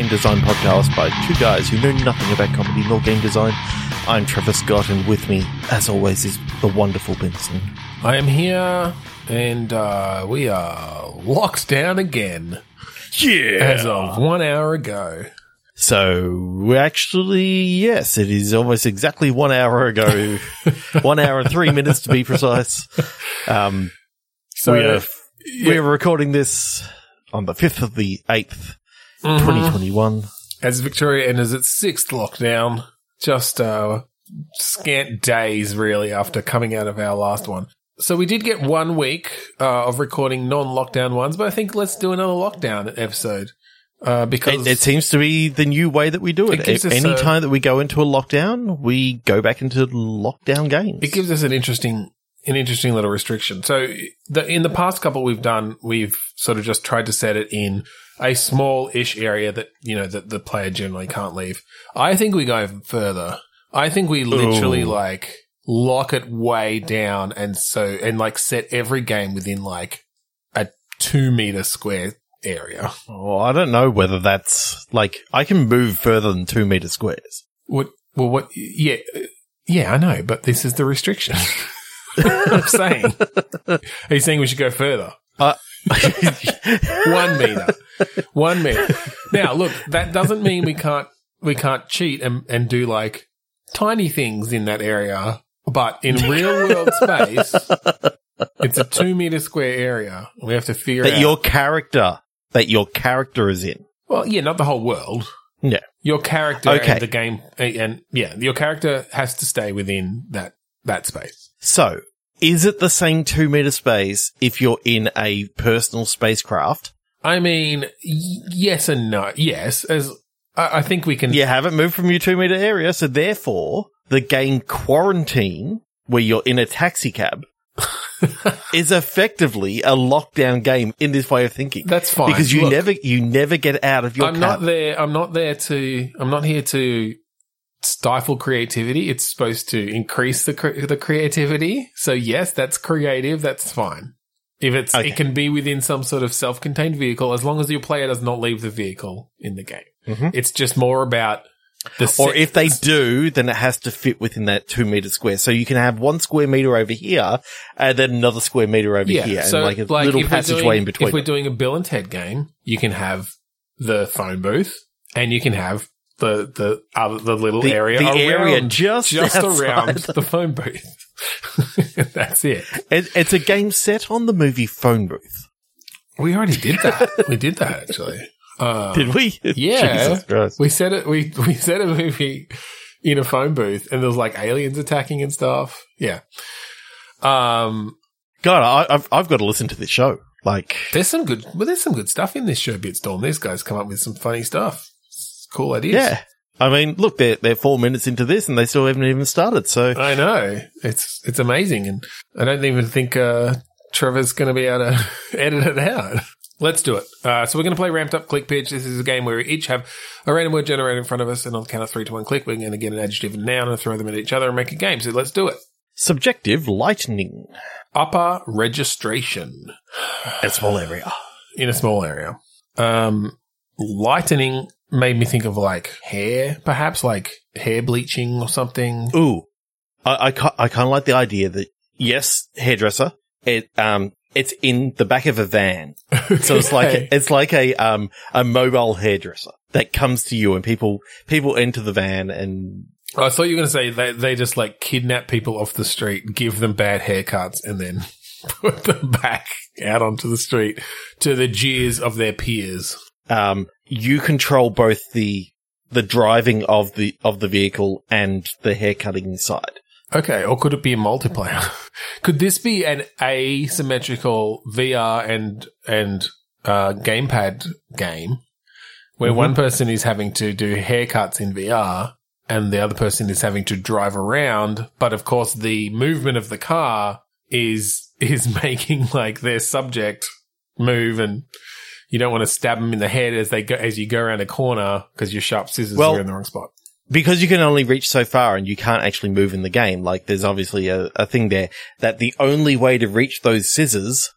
game design podcast by two guys who know nothing about comedy nor game design. I'm Trevor Scott, and with me, as always, is the wonderful Benson. I am here, and uh, we are locked down again Yeah. as of one hour ago. So, actually, yes, it is almost exactly one hour ago. one hour and three minutes to be precise. Um, So we are, we are recording this on the 5th of the 8th, 2021. as Victoria enters its sixth lockdown, just uh, scant days really after coming out of our last one. So we did get one week uh, of recording non-lockdown ones, but I think let's do another lockdown episode uh, because It, it seems to be the new way that we do it. It Any a- time that we go into a lockdown, we go back into lockdown games. it gives us an interesting an interesting little restriction. So the, in the past couple we've done, we've sort of just tried to set it in a small-ish area that you know that the player generally can't leave. I think we go further. I think we literally Ooh. like lock it way down, and so and like set every game within like a two meter square area. Oh, I don't know whether that's like I can move further than two meter squares. What? Well, what? Yeah, yeah, I know, but this is the restriction. I'm saying. Are you saying we should go further? Uh, One meter. One meter. Now, look, that doesn't mean we can't we can't cheat and, and do like tiny things in that area, but in real world space, it's a two meter square area. We have to figure that out. your character, that your character is in. well, yeah, not the whole world. Yeah. Your character Okay. the game, and yeah, your character has to stay within that that space. So, is it the same two meter space if you're in a personal spacecraft? I mean, y- yes and no. Yes, as I, I think we can. You haven't moved from your two meter area, so therefore, the game quarantine, where you're in a taxi cab, is effectively a lockdown game in this way of thinking. That's fine. because you Look, never you never get out of your I'm cab. not there. I'm not there to. I'm not here to stifle creativity. It's supposed to increase the cre- the creativity. So yes, that's creative. That's fine. If it's Okay. it can be within some sort of self-contained vehicle as long as your player does not leave the vehicle in the game. Mhm. It's just more about the Or if they do, then it has to fit within that two meter square. So you can have one square meter over here and then another square meter over yeah, here, so and like a little passageway doing- in between. If we're doing a Bill and Ted game, you can have the phone booth and you can have the the other the little the area the around, area just just around the phone booth. That's it. It, it's a game set on the movie Phone Booth. We already did that. we did that actually. Uh, Did we? yeah. Jesus Christ. we said it. We we said a movie in a phone booth, and there was like aliens attacking and stuff. Yeah. Um. God, I, I've I've got to listen to this show. Like, There's some good. Well, there's some good stuff in this show. Bitstorm. These guys come up with some funny stuff. Cool ideas. yeah. I mean, look, they're they're four minutes into this, and they still haven't even started. So I know. It's it's amazing, and I don't even think uh, Trevor's going to be able to edit it out. Let's do it. Uh, so we're going to play Ramped Up Click Pitch. This is a game where we each have a random word generated in front of us, and on the count of three to one click, we're going to get an adjective and noun and throw them at each other and make a game. So let's do it. subjective lightning, Upper registration a small area. in a small area. Um, lightening made me think of like hair, perhaps like hair bleaching or something. Ooh, I I, I kind of like the idea that yes, hairdresser. It um it's in the back of a van, so it's like it's like a um a mobile hairdresser that comes to you, and people people enter the van and I thought you were going to say they, they just like kidnap people off the street, give them bad haircuts, and then put them back out onto the street to the jeers of their peers. um you control both the the driving of the of the vehicle and the hair cutting inside. Okay, or could it be a multiplayer? could this be an asymmetrical VR and and uh, gamepad game where Mhm. one person is having to do haircuts in VR and the other person is having to drive around, but of course the movement of the car is is making like their subject move and you don't want to stab them in the head as they go as you go around a corner because your sharp scissors Well- are in the wrong spot. because you can only reach so far and you can't actually move in the game, like there's obviously a, a thing there that the only way to reach those scissors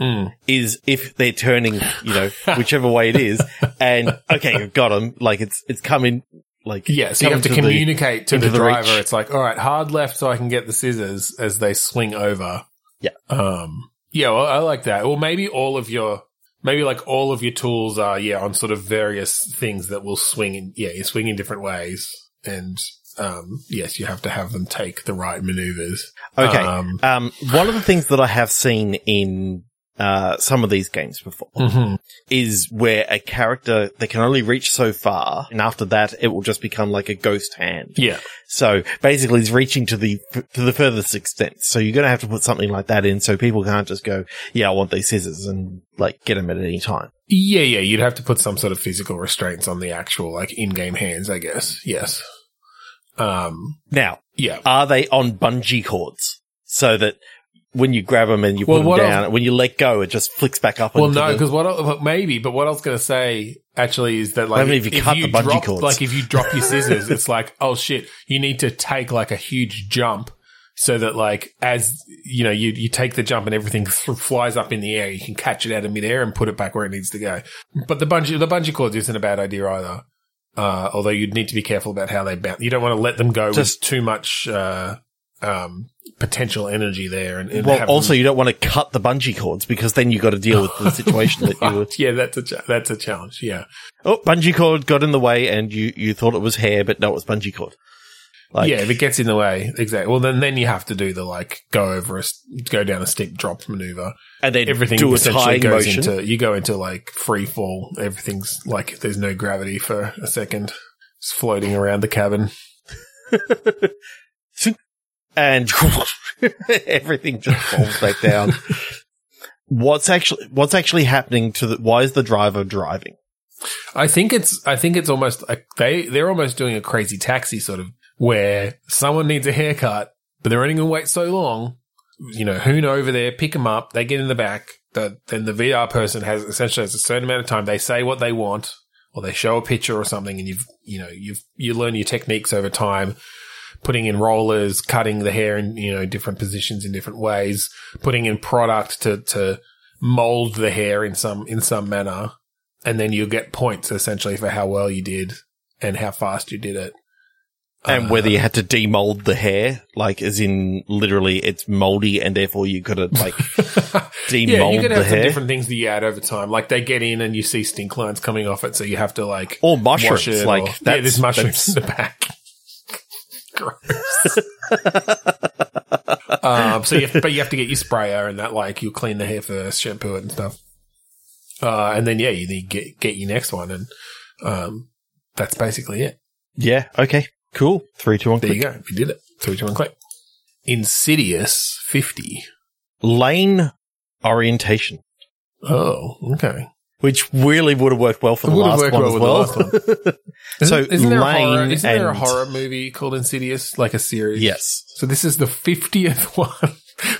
Mm. is if they're turning, you know, whichever way it is, and okay, you've got them. Like it's it's coming. Like Yeah, so you have to the- communicate to the, the driver. reach. It's like, all right, hard left so I can get the scissors as they swing over. Yeah. Um. Yeah. Well, I like that. Well, maybe all of your, maybe like all of your tools are yeah on sort of various things that will swing in. Yeah, you swing in different ways, and um, yes, you have to have them take the right maneuvers. Okay. Um, Um, one of the things that I have seen in uh, some of these games before mhm. is where a character they can only reach so far, and after that, it will just become like a ghost hand. Yeah. So basically, it's reaching to the to the furthest extent. So you're going to have to put something like that in, so people can't just go, "Yeah, I want these scissors," and like get them at any time. Yeah, yeah, you'd have to put some sort of physical restraints on the actual like in-game hands, I guess. Yes. Um. Now, Yeah. are they on bungee cords so that when you grab them and you Well, put them else- down, when you let go, it just flicks back up? Well, no, the- because what I- maybe, but what I was going to say actually is that like I mean, if you cut the bungee drop, cords. like if you drop your scissors, it's like oh shit, you need to take like a huge jump so that like as you know you you take the jump and everything th- flies up in the air, you can catch it out of midair and put it back where it needs to go. But the bungee the bungee cords isn't a bad idea either. Uh, although you'd need to be careful about how they bounce. You don't want to let them go Just- with too much uh, um, potential energy there. And, and well, also you don't want to cut the bungee cords because then you got to deal with the situation that you were. yeah, that's a cha- that's a challenge. Yeah. Oh, bungee cord got in the way, and you you thought it was hair, but no, it was bungee cord. Like, yeah, if it gets in the way, exactly. Well, then then you have to do the like go over a go down a steep drop maneuver. and then Everything do a essentially goes motion. into you go into like free fall. Everything's like there's no gravity for a second. It's floating around the cabin. and everything just falls back down. What's actually what's actually happening to the? Why is the driver driving? I think it's I think it's almost like they they're almost doing a crazy taxi sort of where someone needs a haircut, but they're only going to wait so long. You know, Hoon over there, pick them up, they get in the back. The, then the VR person has essentially has a certain amount of time. They say what they want, or they show a picture or something, and you've you know you've you learn your techniques over time. Putting in rollers, cutting the hair in you know different positions in different ways, putting in product to to mold the hair in some in some manner and then you'll get points essentially for how well you did and how fast you did it. And Uh, whether you had to demold the hair, like as in literally it's moldy, and therefore you could have like demold yeah, you can the have some hair, different things that you add over time. Like they get in and you see stink lines coming off it, so you have to like or mushrooms. like or, yeah, there's mushrooms in the back. Gross. um, so you have, but you have to get your sprayer and that like you'll clean the hair first, shampoo it and stuff. Uh, and then yeah, you need to get get your next one, and um, that's basically it. yeah. Okay. Cool. Three, two, one. There click. you go. We did it. Three, two, one, click. Insidious 50. Lane orientation, Oh, okay. Which really would have worked well for It the would last one well as well. the last Isn't, So, isn't there, a horror, Lane isn't there a horror movie called Insidious, like a series? yes, So this is the 50th one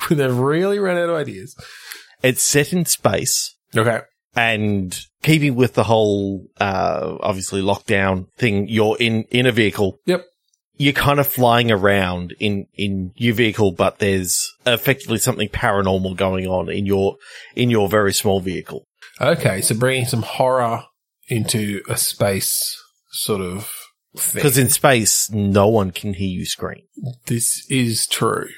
when they've really run out of ideas. it's set in space. Okay. and keeping with the whole uh obviously lockdown thing you're in in a vehicle Yep. you're kind of flying around in in your vehicle but there's effectively something paranormal going on in your in your very small vehicle Okay. So bringing some horror into a space sort of thing. because in space no one can hear you scream this is true.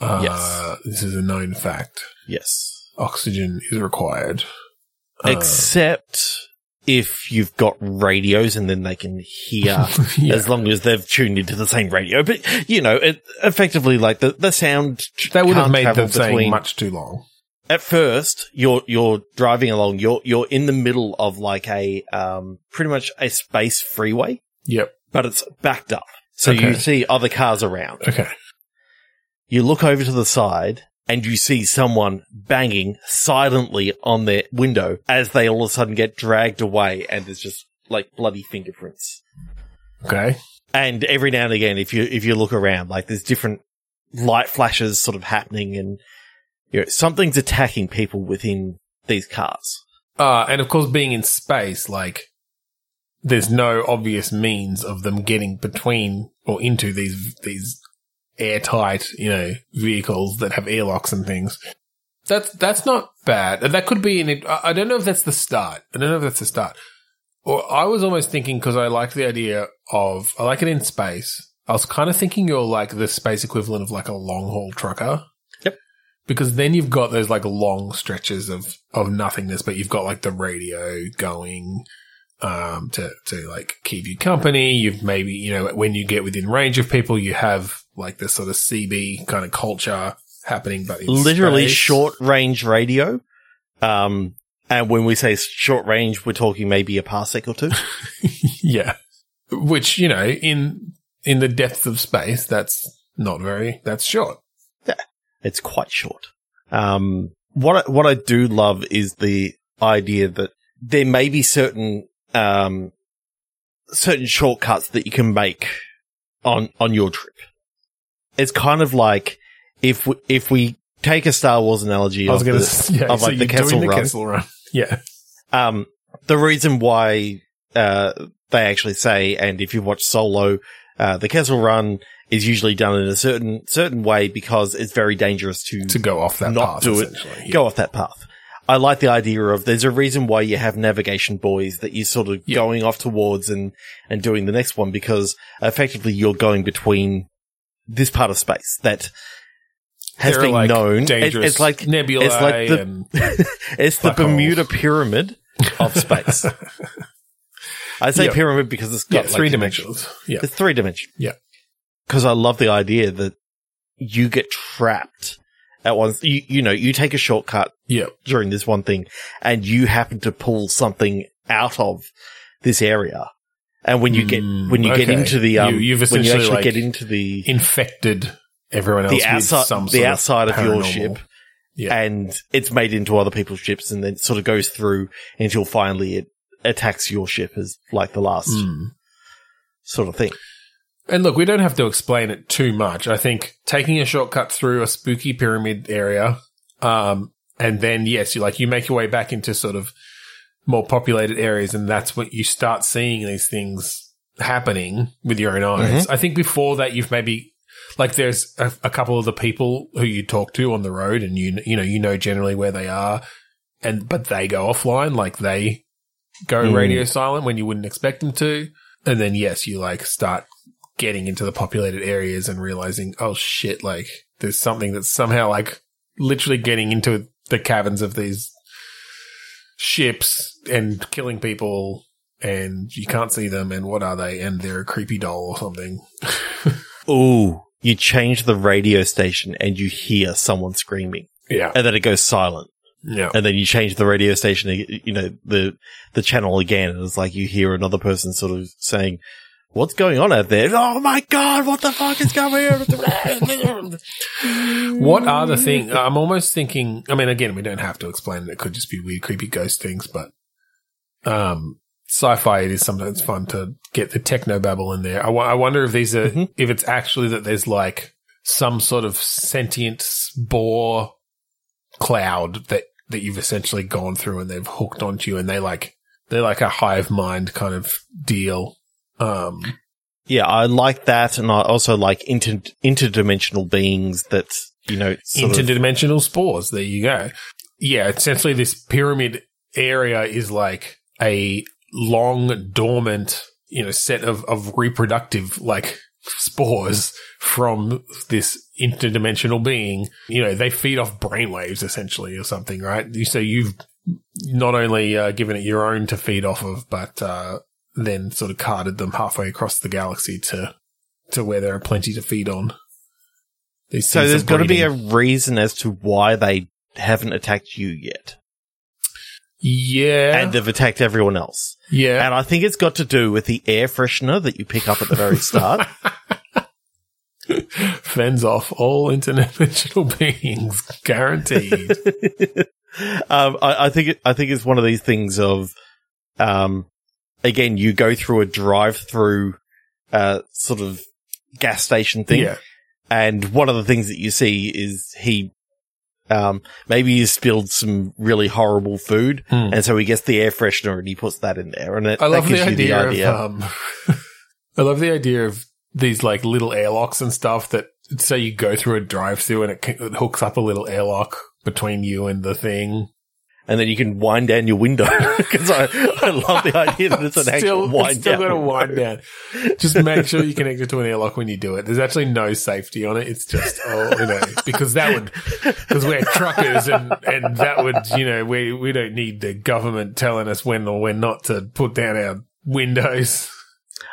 Uh, Yes. This is a known fact. yes Oxygen is required. Uh, except if you've got radios and then they can hear yeah. as long as they've tuned into the same radio but you know it effectively like the the sound That would have made the saying between- much too long. At first you're you're driving along you're you're in the middle of like a um pretty much a space freeway Yep. but it's backed up so Okay. you see other cars around Okay. you look over to the side and you see someone banging silently on their window as they all of a sudden get dragged away and there's just like bloody fingerprints Okay. and every now and again if you if you look around like there's different light flashes sort of happening and you know something's attacking people within these cars Uh, and of course, being in space, like, there's no obvious means of them getting between or into these, these airtight, you know, vehicles that have airlocks and things. That's that's not bad. That could be. I I don't know if that's the start. I don't know if that's the start. Or I was almost thinking because I like the idea of I like it in space. I was kind of thinking you're like the space equivalent of like a long haul trucker. Because then you've got those like long stretches of of nothingness, but you've got like the radio going um to to like keep you company. You've maybe you know when you get within range of people, you have like this sort of CB kind of culture happening, but Literally space. short range radio. Um, and when we say short range, we're talking maybe a parsec or two. yeah. Which, you know, in in the depths of space, that's not very that's short. It's quite short. Um, what I, what I do love is the idea that there may be certain um, certain shortcuts that you can make on on your trip. It's kind of like if we, if we take a Star Wars analogy I was of, going the, yeah, of so like the Kessel the Run, Kessel Run. Yeah. um, the reason why uh, they actually say, and if you watch Solo, uh, the Kessel Run is usually done in a certain certain way because it's very dangerous to To go off that not path, do it. Yeah. go off that path. I like the idea of there's a reason why you have navigation buoys that you're sort of Yeah. going off towards and, and doing the next one because effectively you're going between this part of space that has There are, been like, known. It- it's like nebulae it's like the it's the black holes. Bermuda pyramid of space. I say Yeah. pyramid because it's got like, three dimensions. dimensions. Yeah. It's three dimension. Yeah. Because I love the idea that you get trapped at once. You, you know, you take a shortcut Yeah. during this one thing and you happen to pull something out of this area. And when you get, Mm, when you get into the, um, You- you've when you essentially, actually like, get into the, Infected everyone else the outside, some the outside of, your ship Yeah. and it's made into other people's ships and then sort of goes through until finally it attacks your ship as like the last Mm. sort of thing. And look, we don't have to explain it too much. I think taking a shortcut through a spooky pyramid area, um, and then yes, you like you make your way back into sort of more populated areas, and that's when you start seeing these things happening with your own eyes. I think before that, you've maybe like there's a, a couple of the people who you talk to on the road, and you you know you know generally where they are, and but they go offline, like they go Mm. radio silent when you wouldn't expect them to, and then yes, you like start getting into the populated areas and realizing, oh shit, like there's something that's somehow like literally getting into the cabins of these ships and killing people and you can't see them and what are they? And they're a creepy doll or something. Ooh, you change the radio station and you hear someone screaming Yeah. and then it goes silent. Yeah. And then you change the radio station, you know, the, the channel again. And it's like you hear another person sort of saying, what's going on out there? Oh my God, what the fuck is going on? What are the things? I'm almost thinking. I mean, again, we don't have to explain it. It could just be weird, creepy ghost things. But um, sci-fi, it is sometimes fun to get the techno babble in there. I I wonder if these are Mhm. if it's actually that there's like some sort of sentient spore cloud that that you've essentially gone through and they've hooked onto you, and they like they're like a hive mind kind of deal. Um, yeah, I like that. And I also like inter- interdimensional beings that, you know, sort of- interdimensional spores. There you go. Yeah, essentially, this pyramid area is like a long dormant, you know, set of of reproductive like spores from this interdimensional being. You know, they feed off brainwaves essentially or something, right? So you've not only uh, given it your own to feed off of, but uh, then sort of carted them halfway across the galaxy to to where there are plenty to feed on. These so there's got to be a reason as to why they haven't attacked you yet. Yeah. And they've attacked everyone else. yeah. And I think it's got to do with the air freshener that you pick up at the very start. Fends off all interdimensional beings, guaranteed. um, I, I think it, I think it's one of these things of, um, again, you go through a drive-through, uh, sort of gas station thing, yeah. and one of the things that you see is he, um, maybe he spilled some really horrible food, Hmm. and so he gets the air freshener and he puts that in there, and it, I love that gives the you idea, the idea. of um, I love the idea of these like little airlocks and stuff that say you go through a drive-through and it, it hooks up a little airlock between you and the thing. And then you can wind down your window because I, I love the idea that it's an actual wind still down. got to wind down. Just make sure you connect it to an airlock when you do it. There's actually no safety on it. It's just, oh, you know, because that would, because we're truckers and, and that would, you know, we, we don't need the government telling us when or when not to put down our windows.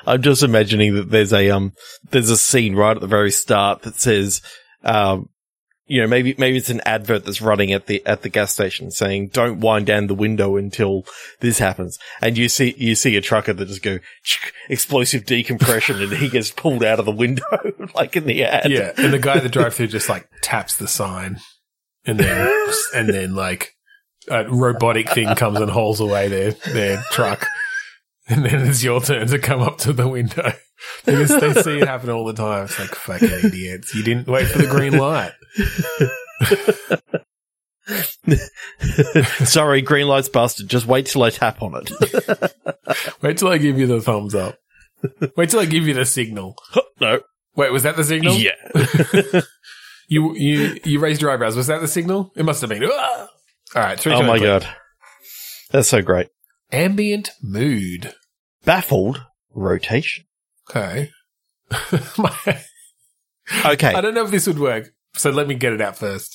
I'm just imagining that there's a um there's a scene right at the very start that says um you know maybe maybe it's an advert that's running at the at the gas station saying don't wind down the window until this happens and you see you see a trucker that just go explosive decompression and he gets pulled out of the window like in the ad Yeah. And the guy at the drive through just like taps the sign and then, and then like a robotic thing comes and hauls away their, their truck. And then it's your turn to come up to the window because they see it happen all the time. It's like fucking idiots. You didn't wait for the green light. sorry green light's busted just wait till I tap on it Wait till I give you the thumbs up. Wait till I give you the signal. no Wait, was that the signal? yeah You you you raised your eyebrows. Was that the signal? It must have been. Ah! All right. Three oh my god that's so great Ambient mood. baffled rotation Okay. My- okay I don't know if this would work, so let me get it out 1st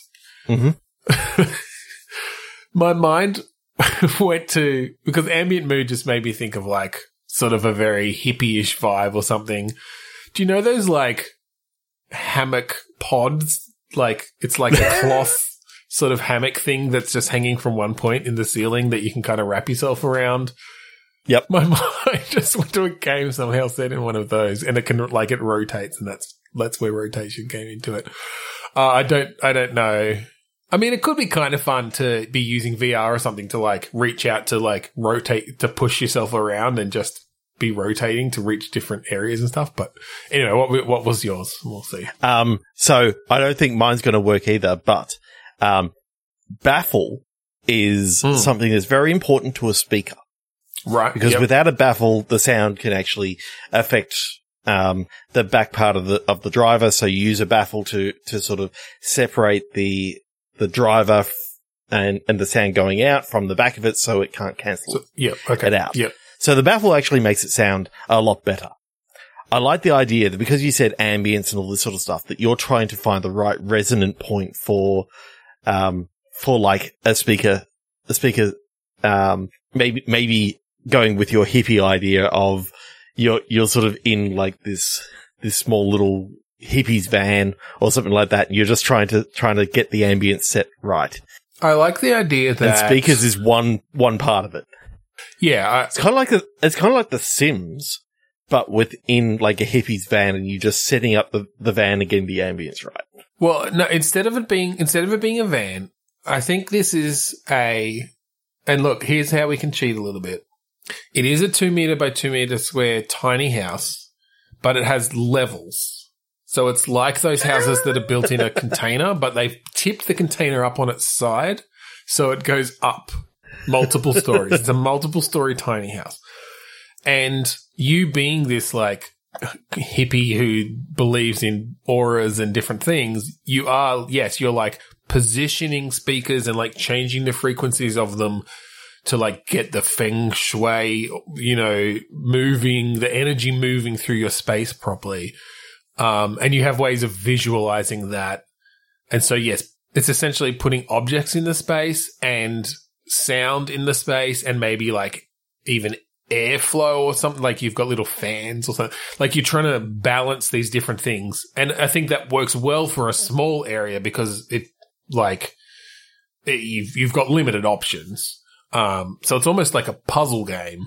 Mhm. My mind went to because ambient mood just made me think of like sort of a very hippie-ish vibe or something. Do you know those like hammock pods? Like it's like a cloth sort of hammock thing that's just hanging from one point in the ceiling that you can kind of wrap yourself around. Yep. My mind just went to a game somehow set in one of those, and it can like it rotates, and that's that's where rotation came into it. Uh, I don't I don't know. I mean, it could be kind of fun to be using VR or something to like reach out to like rotate to push yourself around and just be rotating to reach different areas and stuff. But anyway, what what was yours? We'll see. Um, so I don't think mine's going to work either, but, um, baffle is Hmm. something that's very important to a speaker Right, because yep. without a baffle, the sound can actually affect, um, the back part of the, of the driver. So you use a baffle to, to sort of separate the, the driver f- and, and the sound going out from the back of it so it can't cancel So- yep, okay, it out. Yep, So the baffle actually makes it sound a lot better. I like the idea that because you said ambience and all this sort of stuff, that you're trying to find the right resonant point for, um, for like a speaker, a speaker, um, maybe, maybe going with your hippie idea of you're, you're sort of in like this, this small little hippies van or something like that. And you're just trying to, trying to get the ambience set right. I like the idea that And speakers is one, one part of it. Yeah, I, It's kind of like the, it's kind of like the Sims, but within like a hippie's van and you're just setting up the, the van and getting the ambience right. Well, no, instead of it being instead of it being a van, I think this is a and look, here's how we can cheat a little bit. It is a two meter by two meter square tiny house, but it has levels. So it's like those houses that are built in a container, but they've tipped the container up on its side. So it goes up multiple stories. It's a multiple story tiny house. And you being this like hippie who believes in auras and different things, you are, yes, you're like positioning speakers and like changing the frequencies of them to like get the feng shui, you know, moving, the energy moving through your space properly. Um, and you have ways of visualizing that. And so, yes, it's essentially putting objects in the space and sound in the space and maybe like even airflow or something like you've got little fans or something like you're trying to balance these different things and i think that works well for a small area because it like it, you've you've got limited options um so it's almost like a puzzle game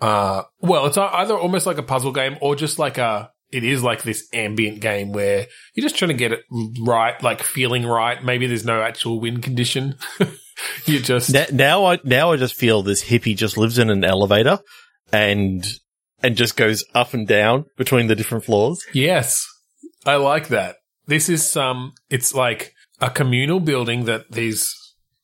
uh well it's either almost like a puzzle game or just like a it is like this ambient game where you're just trying to get it right like feeling right maybe there's no actual win condition you just Now, now I, now I just feel this hippie just lives in an elevator and, and just goes up and down between the different floors. Yes. I like that. This is um it's like a communal building that these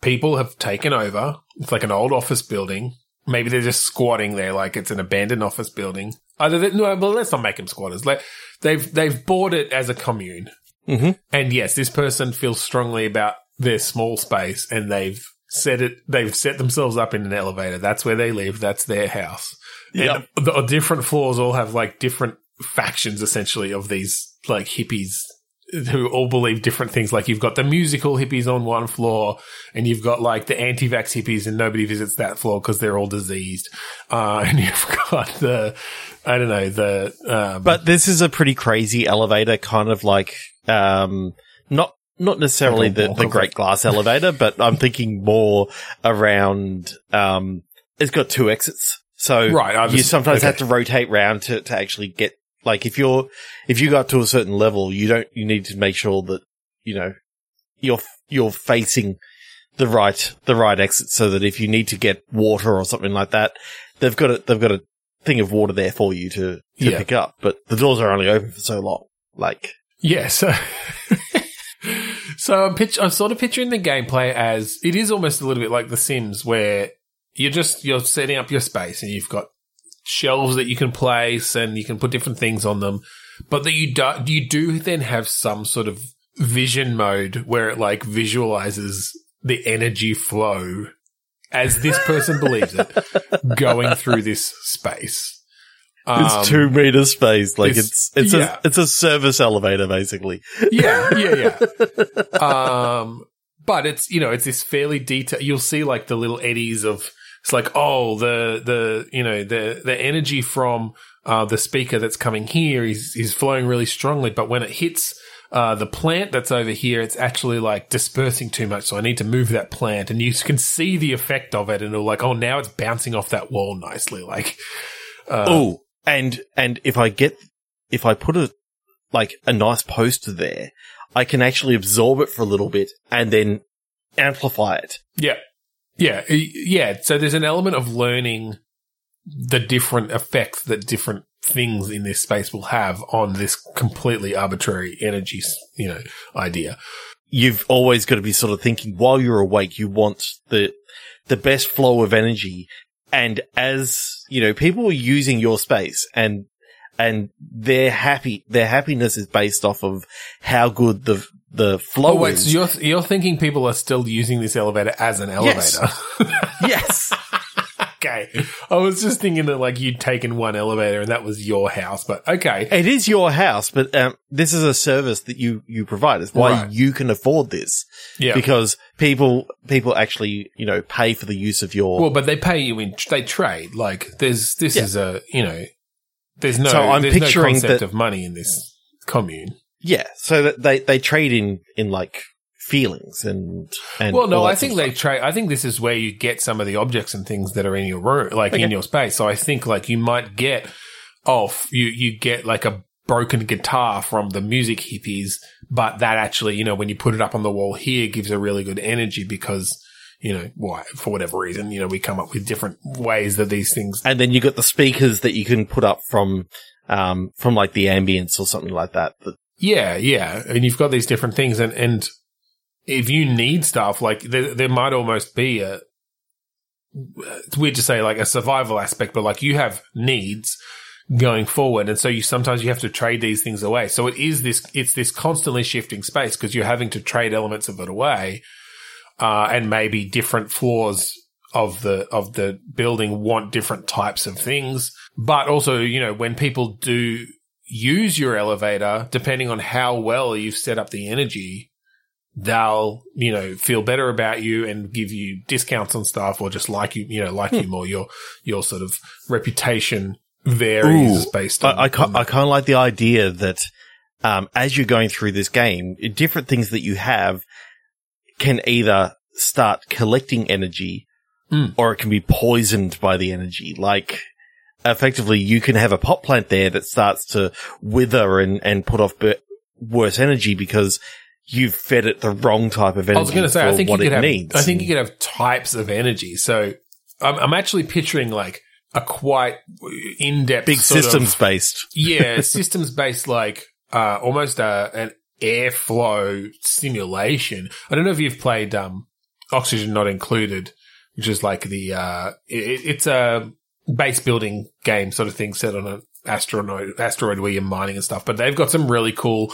people have taken over. It's like an old office building. Maybe they're just squatting there like it's an abandoned office building. Either they, no, well, let's not make them squatters. Like they've they've bought it as a commune. Mhm. And yes, this person feels strongly about their small space and they've set it, they've set themselves up in an elevator. That's where they live. That's their house. Yep. And the different floors all have like different factions essentially of these like hippies who all believe different things. Like you've got the musical hippies on one floor and you've got like the anti-vax hippies and nobody visits that floor because they're all diseased. Uh, and you've got the, I don't know, the, um, But this is a pretty crazy elevator, kind of like, um, not, not necessarily the, the great glass elevator, but I'm thinking more around, um, it's got two exits. So Right, you sometimes okay. have to rotate round to, to actually get, like if you're, if you got to a certain level, you don't, you need to make sure that, you know, you're, you're facing the right, the right exit so that if you need to get water or something like that, they've got a, they've got a thing of water there for you to, to Yeah. pick up, but the doors are only open for so long. Like, Yeah, so so I'm pitch I'm sort of picturing the gameplay as it is almost a little bit like The Sims, where you're just you're setting up your space and you've got shelves that you can place and you can put different things on them, but that you do you do then have some sort of vision mode where it like visualizes the energy flow as this person believes it going through this space. it's Um, two meter space. Like it's- it's, it's yeah. a, it's a service elevator basically. yeah, yeah, yeah. Um, but it's you know it's this fairly detailed. You'll see like the little eddies of it's like oh the the you know the the energy from uh, the speaker that's coming here is is flowing really strongly, but when it hits. Uh, the plant that's over here, it's actually like dispersing too much. So I need to move that plant and you can see the effect of it. And it'll like, oh, now it's bouncing off that wall nicely. Like, uh, oh, and, and if I get, if I put a, like a nice poster there, I can actually absorb it for a little bit and then amplify it. Yeah. Yeah. Yeah. So there's an element of learning the different effects that different things in this space will have on this completely arbitrary energy, you know, idea. You've always got to be sort of thinking while you're awake, you want the, the best flow of energy. And as, you know, people are using your space and, and their happy, their happiness is based off of how good the, the flow Oh, wait. So you're, you're thinking people are still using this elevator as an elevator? yes. okay. I was just thinking that like you'd taken one elevator and that was your house, but okay. It is your house, but um, this is a service that you you provide. It's why Right. you can afford this Yeah. because people people actually you know pay for the use of your. well, but they pay you in, they trade. Like there's, this Yeah. is a, you know, there's no, So I'm there's no picturing concept that- of money in this commune. Yeah, so that they they trade in in like feelings and and. Well, no, I think they trade. I think this is where you get some of the objects and things that are in your room, like Okay. in your space. So I think like you might get off, you, you get like a broken guitar from the music hippies, but that actually, you know, when you put it up on the wall here gives a really good energy because, you know, why, for whatever reason, you know, we come up with different ways that these things. and then you got the speakers that you can put up from um from like the ambience or something like that. that Yeah, yeah. And you've got these different things and, and if you need stuff, like there, there might almost be a, it's weird to say like a survival aspect, but like you have needs going forward. And so you sometimes you have to trade these things away. So it is this, it's this constantly shifting space because you're having to trade elements of it away. Uh, and maybe different floors of the, of the building want different types of things. But also, you know, when people do use your elevator, depending on how well you've set up the energy, they'll, you know, feel better about you and give you discounts on stuff or just like you, you know, like you more. Your, your sort of reputation varies Ooh, based on. I I, on I kind of like the idea that um, as you're going through this game, different things that you have can either start collecting energy Mm. or it can be poisoned by the energy. Like effectively, you can have a pot plant there that starts to wither and, and put off b- worse energy because you've fed it the wrong type of energy. I was going to say, I think you could have, needs. I think you could have types of energy. So I'm, I'm actually picturing like a quite in-depth big sort of- systems based. yeah, systems based like uh, almost a, an airflow simulation. I don't know if you've played um, Oxygen Not Included, which is like the uh, it, it's a base building game sort of thing set on an asteroid asteroid where you're mining and stuff. But they've got some really cool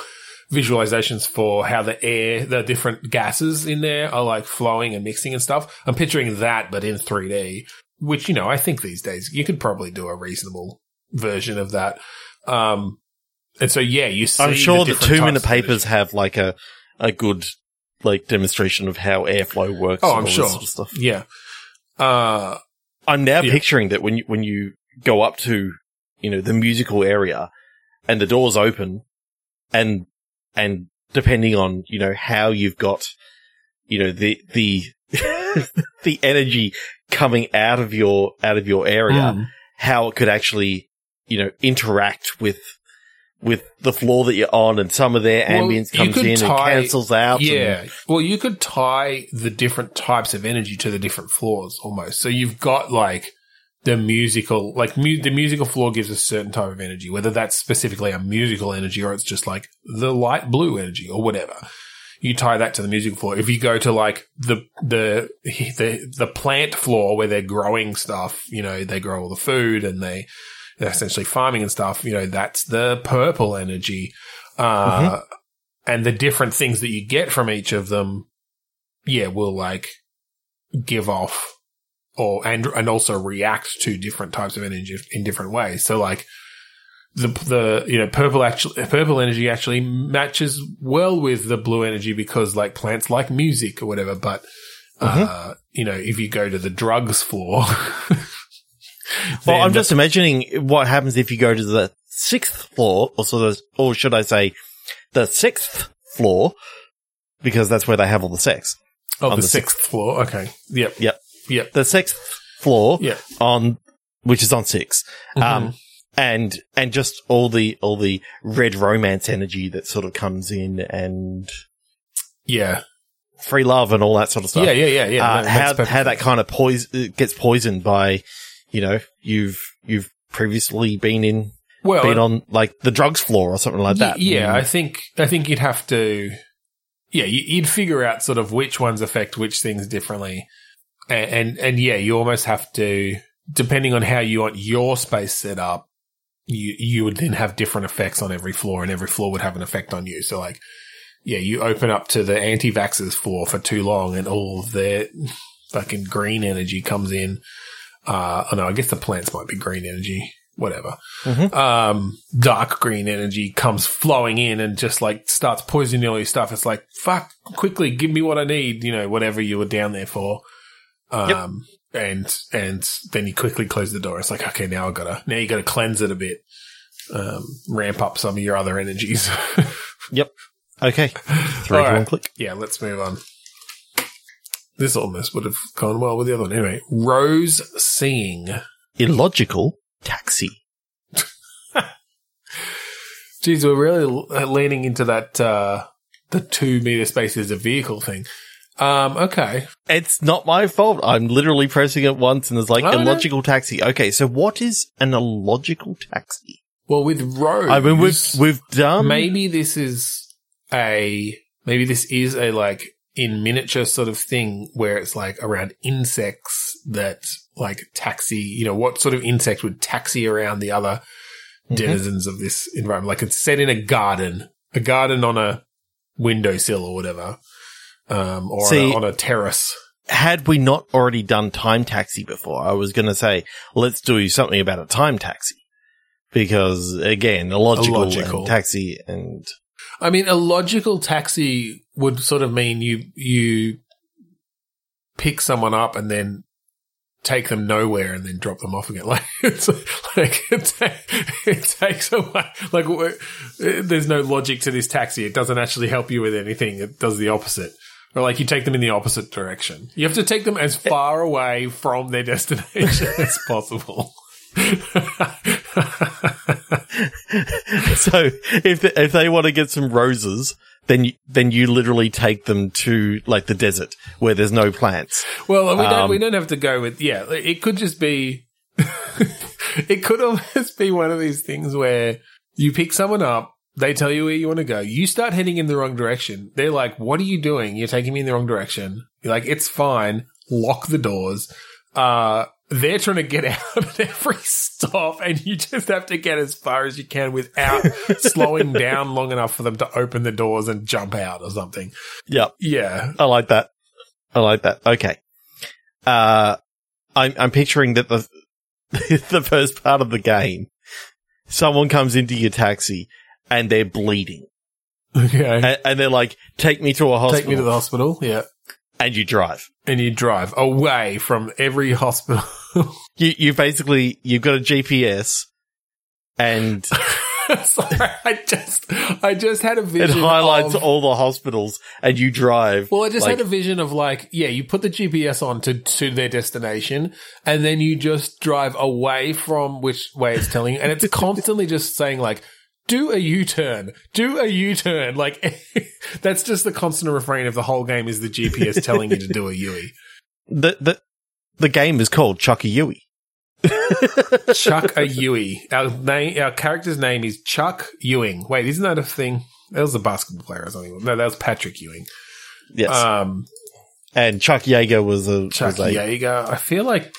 visualizations for how the air, the different gases in there are like flowing and mixing and stuff. I'm picturing that, but in 3D, which, you know, I think these days you could probably do a reasonable version of that. Um, and so, yeah, you see. I'm sure the, different two minute papers have like a, a good, like demonstration of how airflow works. Oh, and I'm sure. Sort of stuff. Yeah. Uh, I'm now Yeah. picturing that when you, when you go up to, you know, the musical area and the doors open and, and depending on, you know, how you've got, you know, the, the, the energy coming out of your, out of your area, mm. how it could actually, you know, interact with, with the floor that you're on and some of their ambience comes in tie- and cancels out. and- Yeah. Well, you could tie the different types of energy to the different floors almost. So you've got like the musical, like mu- the musical floor gives a certain type of energy, whether that's specifically a musical energy or it's just like the light blue energy or whatever. You tie that to the musical floor. If you go to like the, the, the, the plant floor where they're growing stuff, you know, they grow all the food and they, essentially farming and stuff, you know, that's the purple energy. Uh, and the different things that you get from each of them, yeah, will like give off or and and also react to different types of energy in different ways. So like the the you know purple actually purple energy actually matches well with the blue energy because like plants like music or whatever. But uh, you know if you go to the drugs floor, Well, I'm just imagining what happens if you go to the sixth floor, or sort of, or should I say, the sixth floor, because that's where they have all the sex. oh the the sixth floor. Okay, yep, Yep. yep, The sixth floor yep. on, which is on 6 Mm-hmm. Um, and, and just all the, all the red romance energy that sort of comes in and yeah, free love and all that sort of stuff. yeah, yeah, yeah, yeah. uh, how how that kind of poison gets poisoned by, you know, you've you've previously been in well, been on like the drugs floor or something like Ye- that. Yeah, I think I think you'd have to. Yeah, you- you'd figure out sort of which ones affect which things differently, and and, and yeah, you almost have to depending on how you want your space set up. You you would then have different effects on every floor, and every floor would have an effect on you. So like, yeah, you open up to the anti-vaxxers floor for too long, and all of their fucking green energy comes in. Uh, oh no, I guess the plants might be green energy. Whatever Mhm. um, dark green energy comes flowing in and just like starts poisoning all your stuff. It's like, fuck, quickly, give me what I need, you know, whatever you were down there for. Um, and, and then you quickly close the door. It's like, okay, now I gotta, now you gotta cleanse it a bit, um, ramp up some of your other energies. Yep. Okay, three, two, one, click. yeah, let's move on. This almost would have gone well with the other one. Anyway, Rose seeing. Illogical taxi. Geez, we're really leaning into that, uh, the two meter space is a vehicle thing. Um, okay. It's not my fault. I'm literally pressing it once and it's like Oh, no. illogical taxi. Okay, so what is an illogical taxi? Well, with Rose, I mean, we've we've done maybe this is a, maybe this is a like in miniature sort of thing where it's like around insects that like taxi, you know, what sort of insect would taxi around the other Mhm. denizens of this environment? Like it's set in a garden, a garden on a windowsill or whatever, um, or See- on, a, on a terrace. had we not already done time taxi before, I was going to say, let's do something about a time taxi. Because again, illogical, Illogical. and taxi and I mean, a logical taxi would sort of mean you you pick someone up and then take them nowhere and then drop them off again. Like it's like it, ta- it takes away. Like there's no logic to this taxi. It doesn't actually help you with anything. It does the opposite. Or like you take them in the opposite direction. You have to take them as far away from their destination as possible. so if if they want to get some roses, then you, then you literally take them to like the desert where there's no plants. Well, we don't. Um, we don't have to go with. Yeah, it could just be. it could almost be one of these things where you pick someone up, they tell you where you want to go, you start heading in the wrong direction. They're like, "What are you doing? You're taking me in the wrong direction." You're like, "It's fine." Lock the doors. Uh, they're trying to get out at every stop, and you just have to get as far as you can without slowing down long enough for them to open the doors and jump out or something. Yep. Yeah. I like that. I like that. Okay. Uh, I'm, I'm picturing that the, the first part of the game, someone comes into your taxi and they're bleeding Okay. and, and they're like, take me to a hospital Take me to the hospital. Yeah. And you drive. And you drive away from every hospital. You, you basically, you've got a GPS and Sorry, I just, I just had a vision. it highlights of- all the hospitals and you drive. Well, I just like- had a vision of like, yeah, you put the GPS on to, to their destination and then you just drive away from which way it's telling you. And it's constantly just saying like, do a U-turn, do a U-turn. Like that's just the constant refrain of the whole game is the GPS telling you to do a Yui. the, the, the game is called Chucky Yui. Chuck a Yui. Our name, our character's name is Chuck Ewing. Wait, isn't that a thing? That was a basketball player or something. No, that was Patrick Ewing. Yes. Um, and Chuck Yeager was a, Chuck was a Yeager. I feel like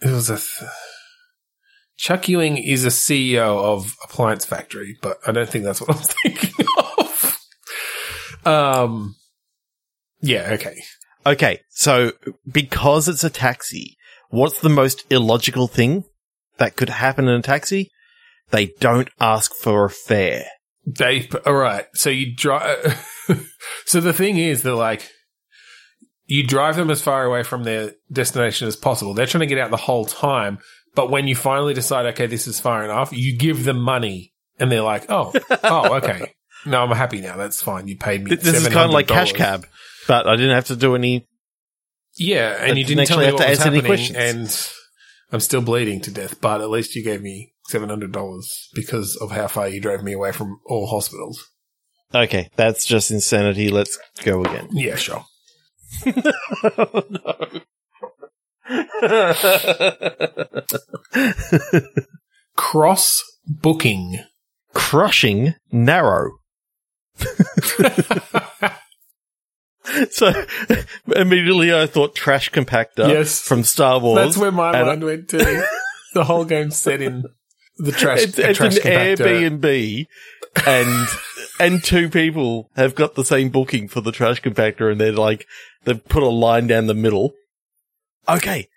it was a. Th- Chuck Ewing is a CEO of Appliance Factory, but I don't think that's what I'm thinking of. Um. Yeah. Okay. Okay, so because it's a taxi, what's the most illogical thing that could happen in a taxi? They don't ask for a fare. They. All right. So you drive. so the thing is, they're like. You drive them as far away from their destination as possible. They're trying to get out the whole time. But when you finally decide, okay, this is far enough, you give them money and they're like, oh, oh, okay. No, I'm happy now. That's fine. You paid me. Th- This is kind of like cash cab, but I didn't have to do any. Yeah, and you didn't tell actually me have what to was answer any happening, questions. and I'm still bleeding to death. But at least you gave me seven hundred dollars because of how far you drove me away from all hospitals. Okay, that's just insanity. Let's go again. Yeah, sure. Oh, Cross booking. Crushing narrow. so immediately I thought trash compactor Yes. from Star Wars. That's where my mind went to. the whole game's set in the trash. it's, it's trash an compactor. Airbnb, and and two people have got the same booking for the trash compactor, and they're like they've put a line down the middle. Okay,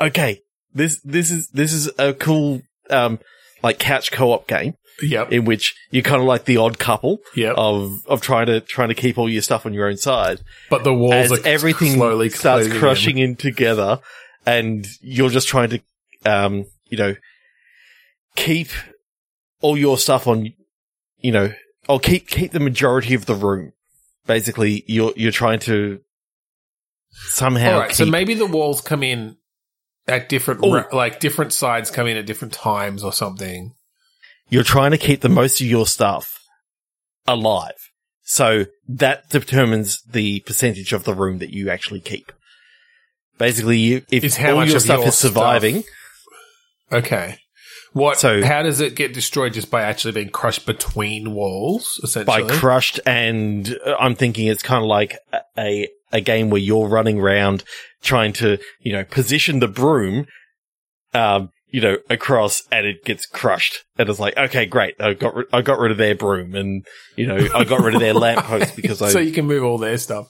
okay, this this is this is a cool um like couch co-op game Yep. in which you're kind of like the odd couple Yep. of of trying to trying to keep all your stuff on your own side but the walls as are everything slowly starts closing in. crushing in together and you're just trying to um you know keep all your stuff on you know or keep keep the majority of the room basically you're you're trying to somehow All right, so maybe the walls come in at different, Oh. ra- like different sides come in at different times or something. you're trying to keep the most of your stuff alive so that determines the percentage of the room that you actually keep basically you, if Is how all much your stuff your is surviving Okay. What? So- how does it get destroyed? Just by actually being crushed between walls, essentially. by crushed and uh, I'm thinking it's kind of like a- a game where you're running around trying to you know position the broom um you know across and it gets crushed and it's like okay great I got ri- I got rid of their broom and you know I got rid of their lamppost because I so you can move all their stuff.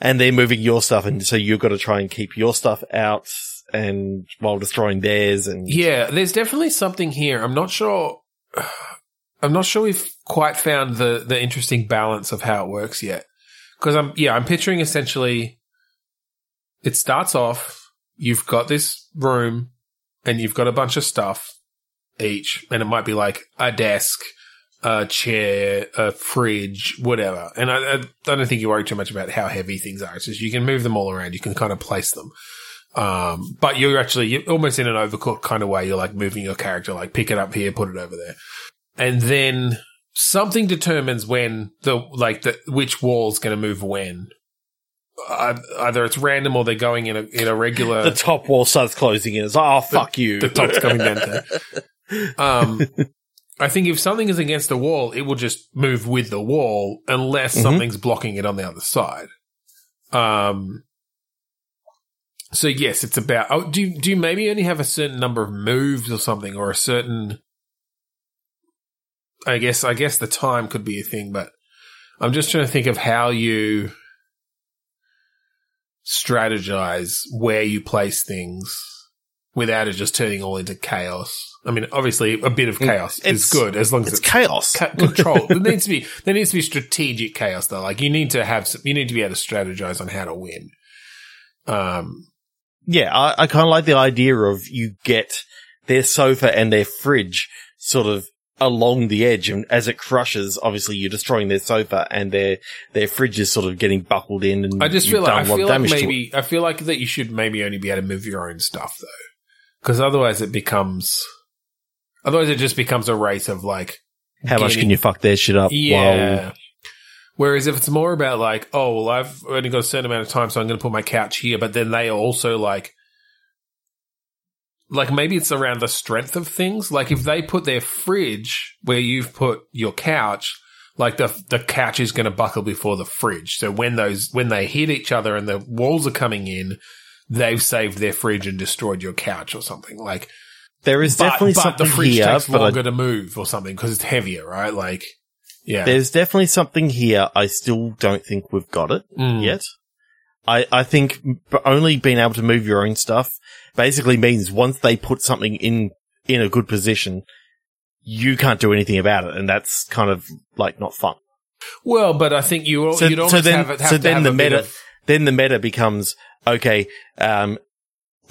and they're moving your stuff and so you've got to try and keep your stuff out and while destroying theirs and Yeah, there's definitely something here. I'm not sure. I'm not sure we've quite found the the interesting balance of how it works yet. Because I'm yeah, I'm picturing essentially. It starts off. You've got this room, and you've got a bunch of stuff each, and it might be like a desk, a chair, a fridge, whatever. And I, I don't think you worry too much about how heavy things are. It's just you can move them all around. You can kind of place them. Um, but you're actually you're almost in an overcooked kind of way. You're like moving your character, like pick it up here, put it over there, and then something determines when the like the which wall's going to move when. Uh, either it's random or they're going in a in a regular. the top wall starts closing in it's like oh fuck you the top's coming down to. Um, I think if something is against the wall, it will just move with the wall unless Mhm. something's blocking it on the other side. Um, So yes, it's about. Oh, do you, do you maybe only have a certain number of moves or something, or a certain? I guess I guess the time could be a thing, but I'm just trying to think of how you strategize where you place things without it just turning all into chaos. I mean, obviously, a bit of chaos is good as long as It's it's chaos. ca- control. there needs to be there needs to be strategic chaos though. Like you need to have some, you need to be able to strategize on how to win. Um, Yeah, I, I kind of like the idea of you get their sofa and their fridge sort of along the edge, and as it crushes, obviously you're destroying their sofa, and their their fridge is sort of getting buckled in. And I just feel like I a lot of feel like damage to it. maybe I feel like that you should maybe only be able to move your own stuff though, because otherwise it becomes otherwise it just becomes a race of like How much can you fuck their shit up? Yeah. While, Whereas if it's more about like, oh, well, I've only got a certain amount of time, so I'm going to put my couch here, but then they are also like, like maybe it's around the strength of things. Like if they put their fridge where you've put your couch, like the the couch is going to buckle before the fridge. So when those when they hit each other and the walls are coming in, they've saved their fridge and destroyed your couch or something. Like there is but, definitely but something the fridge here, takes but I longer to move or something because it's heavier, right? Like, yeah, There's definitely something here. I still don't think we've got it Mm. yet. I, I think only being able to move your own stuff basically means once they put something in, in a good position, you can't do anything about it. And that's kind of like not fun. Well, but I think you So- you'd so then- have, it- have so then the meta- of- Then the meta becomes, okay, um,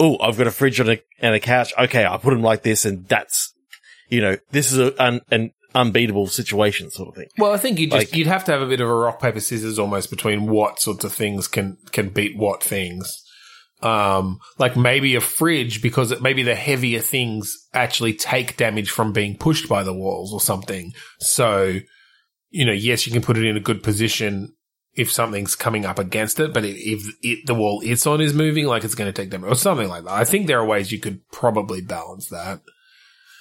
oh, I've got a fridge and a, and a couch. Okay. I put them like this and that's, you know, this is a, an, an unbeatable situation sort of thing. well, I think you just like- you'd have to have a bit of a rock paper scissors almost between what sorts of things can can beat what things. Um, like maybe a fridge because it, maybe the heavier things actually take damage from being pushed by the walls or something. So, you know, yes, you can put it in a good position if something's coming up against it, but if, it, the wall it's on is moving, like it's going to take damage or something like that. I think there are ways you could probably balance that.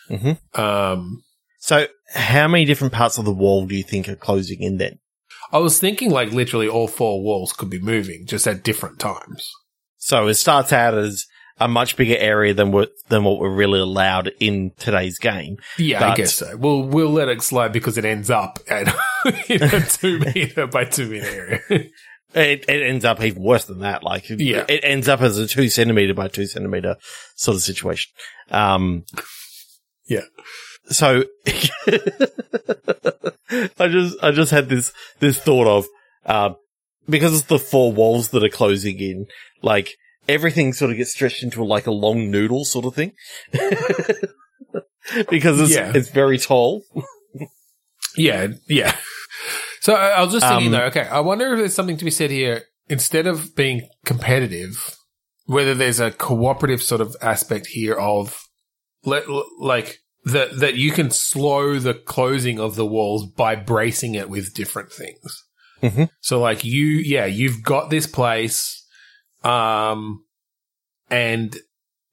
Mhm. Um, So how many different parts of the wall do you think are closing in then? I was thinking like literally all four walls could be moving just at different times. So it starts out as a much bigger area than what than what we're really allowed in today's game. Yeah, I guess so. We'll we'll let it slide because it ends up at in a two meter by two meter area. It, it ends up even worse than that. Like, Yeah. it ends up as a two centimeter by two centimeter sort of situation. Um, Yeah. So I just I just had this this thought of uh, because it's the four walls that are closing in, like everything sort of gets stretched into like a long noodle sort of thing. because it's Yeah. it's very tall. yeah, yeah. So I, I was just thinking Um, though. Okay, I wonder if there's something to be said here. Instead of being competitive, whether there's a cooperative sort of aspect here of let, like that that you can slow the closing of the walls by bracing it with different things. Mhm. So like you, yeah, you've got this place, um, and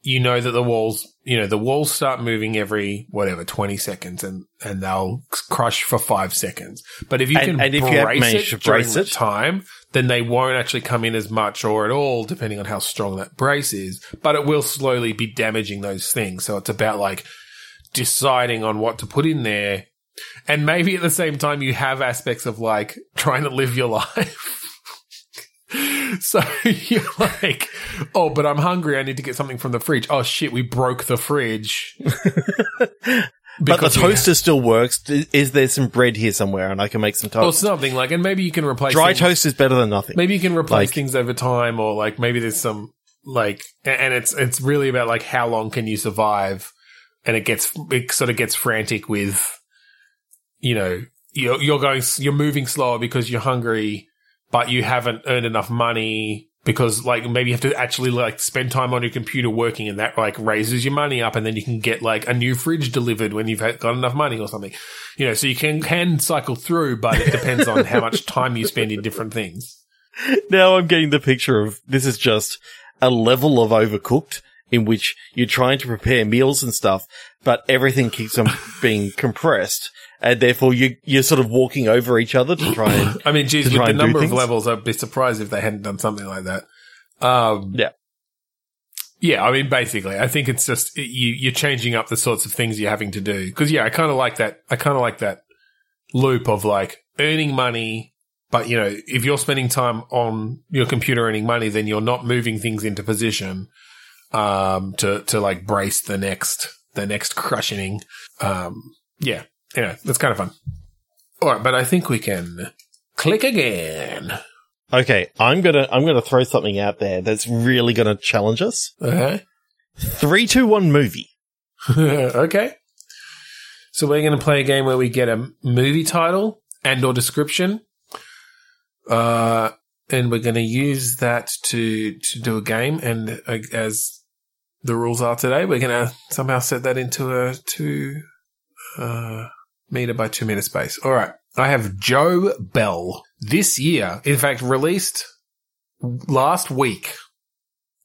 you know that the walls, you know, the walls start moving every whatever twenty seconds, and and they'll crush for five seconds. But if you And- can and if you brace manage it to brace it- time, then they won't actually come in as much or at all, depending on how strong that brace is. But it will slowly be damaging those things. So it's about like deciding on what to put in there. And maybe at the same time, you have aspects of like trying to live your life. so you're like, oh, but I'm hungry. I need to get something from the fridge. Oh shit, we broke the fridge. But the toaster still works. Is there some bread here somewhere and I can make some toast or something like, and maybe you can replace Dry things- toast is better than nothing. Maybe you can replace Like- things over time, or like maybe there's some like, and it's it's really about like how long can you survive, and it gets it sort of gets frantic with, you know, you're you're going you're moving slower because you're hungry, but you haven't earned enough money because like maybe you have to actually like spend time on your computer working, and that like raises your money up, and then you can get like a new fridge delivered when you've got enough money or something, you know. So you can can cycle through, but it depends on how much time you spend in different things. now I'm getting the picture of this is just a level of overcooked in which you're trying to prepare meals and stuff, but everything keeps on being compressed. And therefore you, you're sort of walking over each other to try and, I mean, geez, with the number of levels, I'd be surprised if they hadn't done something like that. Um, Yeah. Yeah, I mean, basically, I think it's just you, you're changing up the sorts of things you're having to do. Because yeah, I kind of like that. I kind of like that loop of like earning money, but you know, if you're spending time on your computer earning money, then you're not moving things into position um, to to like brace the next the next crushing. Um, yeah, anyway, that's kind of fun. All right, but I think we can click again. Okay, I'm gonna I'm gonna throw something out there that's really gonna challenge us. Okay. Three, two, one, movie. okay. So we're going to play a game where we get a movie title and or description. Uh, and we're going to use that to, to do a game. And uh, as the rules are today, we're going to somehow set that into a two, uh, meter by two meter space. All right. I have Joe Bell this year. In fact, released last week.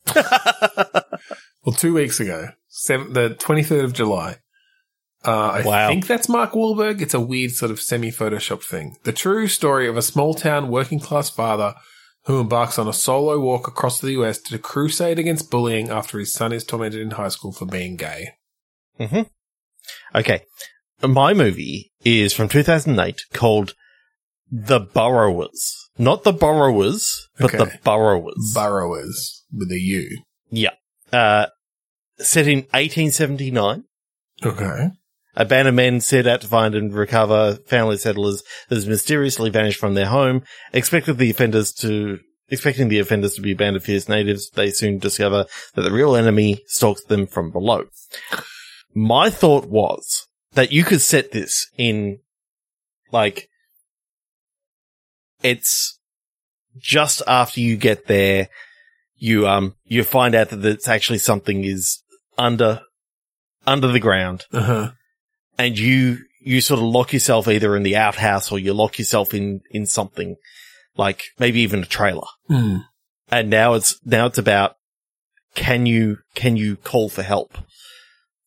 well, two weeks ago, seven, the 23rd of July. Uh, I Wow. think that's Mark Wahlberg. It's a weird sort of semi Photoshop thing. The true story of a small town working class father who embarks on a solo walk across the US to crusade against bullying after his son is tormented in high school for being gay. hmm Okay. My movie is from 2008 called The Burrowers. Not The Borrowers, but Okay. The Burrowers. Burrowers with a U. yeah. Uh, set in 1879. Okay. A band of men set out to find and recover family settlers that has mysteriously vanished from their home. Expected the offenders to, expecting the offenders to be a band of fierce natives, they soon discover that the real enemy stalks them from below. My thought was that you could set this in, like, it's just after you get there, you, um, you find out that it's actually something is under, under the ground Uh huh. and you you sort of lock yourself either in the outhouse or you lock yourself in in something like maybe even a trailer Mm. and now it's now it's about can you can you call for help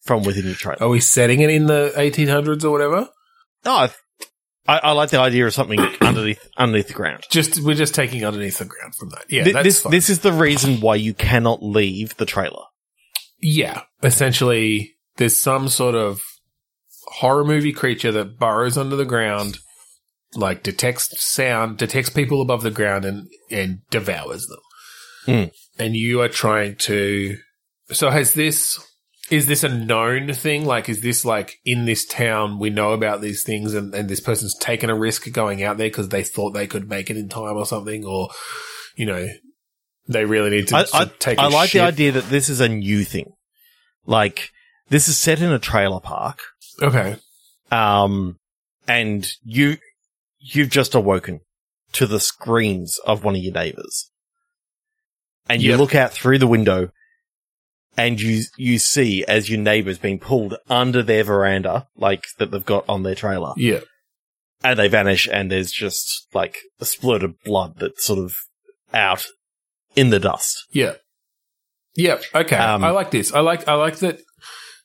from within your trailer Are we setting it in the 1800s or whatever? no I, I i like the idea of something underneath underneath the ground Just we're just taking underneath the ground from that. Yeah, Th- this fine. this is the reason why you cannot leave the trailer yeah. Essentially, there's some sort of horror movie creature that burrows under the ground, like detects sound, detects people above the ground, and and devours them. Mm. And you are trying to. So has this? Is this a known thing? Like, is this like in this town we know about these things, and, and this person's taken a risk going out there because they thought they could make it in time or something, or you know, they really need to, I, to I, take. I like shit. the idea that this is a new thing like this is set in a trailer park Okay. um, and you you've just awoken to the screams of one of your neighbors, and you Yep. look out through the window, and you you see as your neighbor's being pulled under their veranda, like that they've got on their trailer, Yeah. and they vanish, and there's just like a splurt of blood that's sort of out in the dust. Yeah. Yeah. Okay. Um, I like this. I like I like that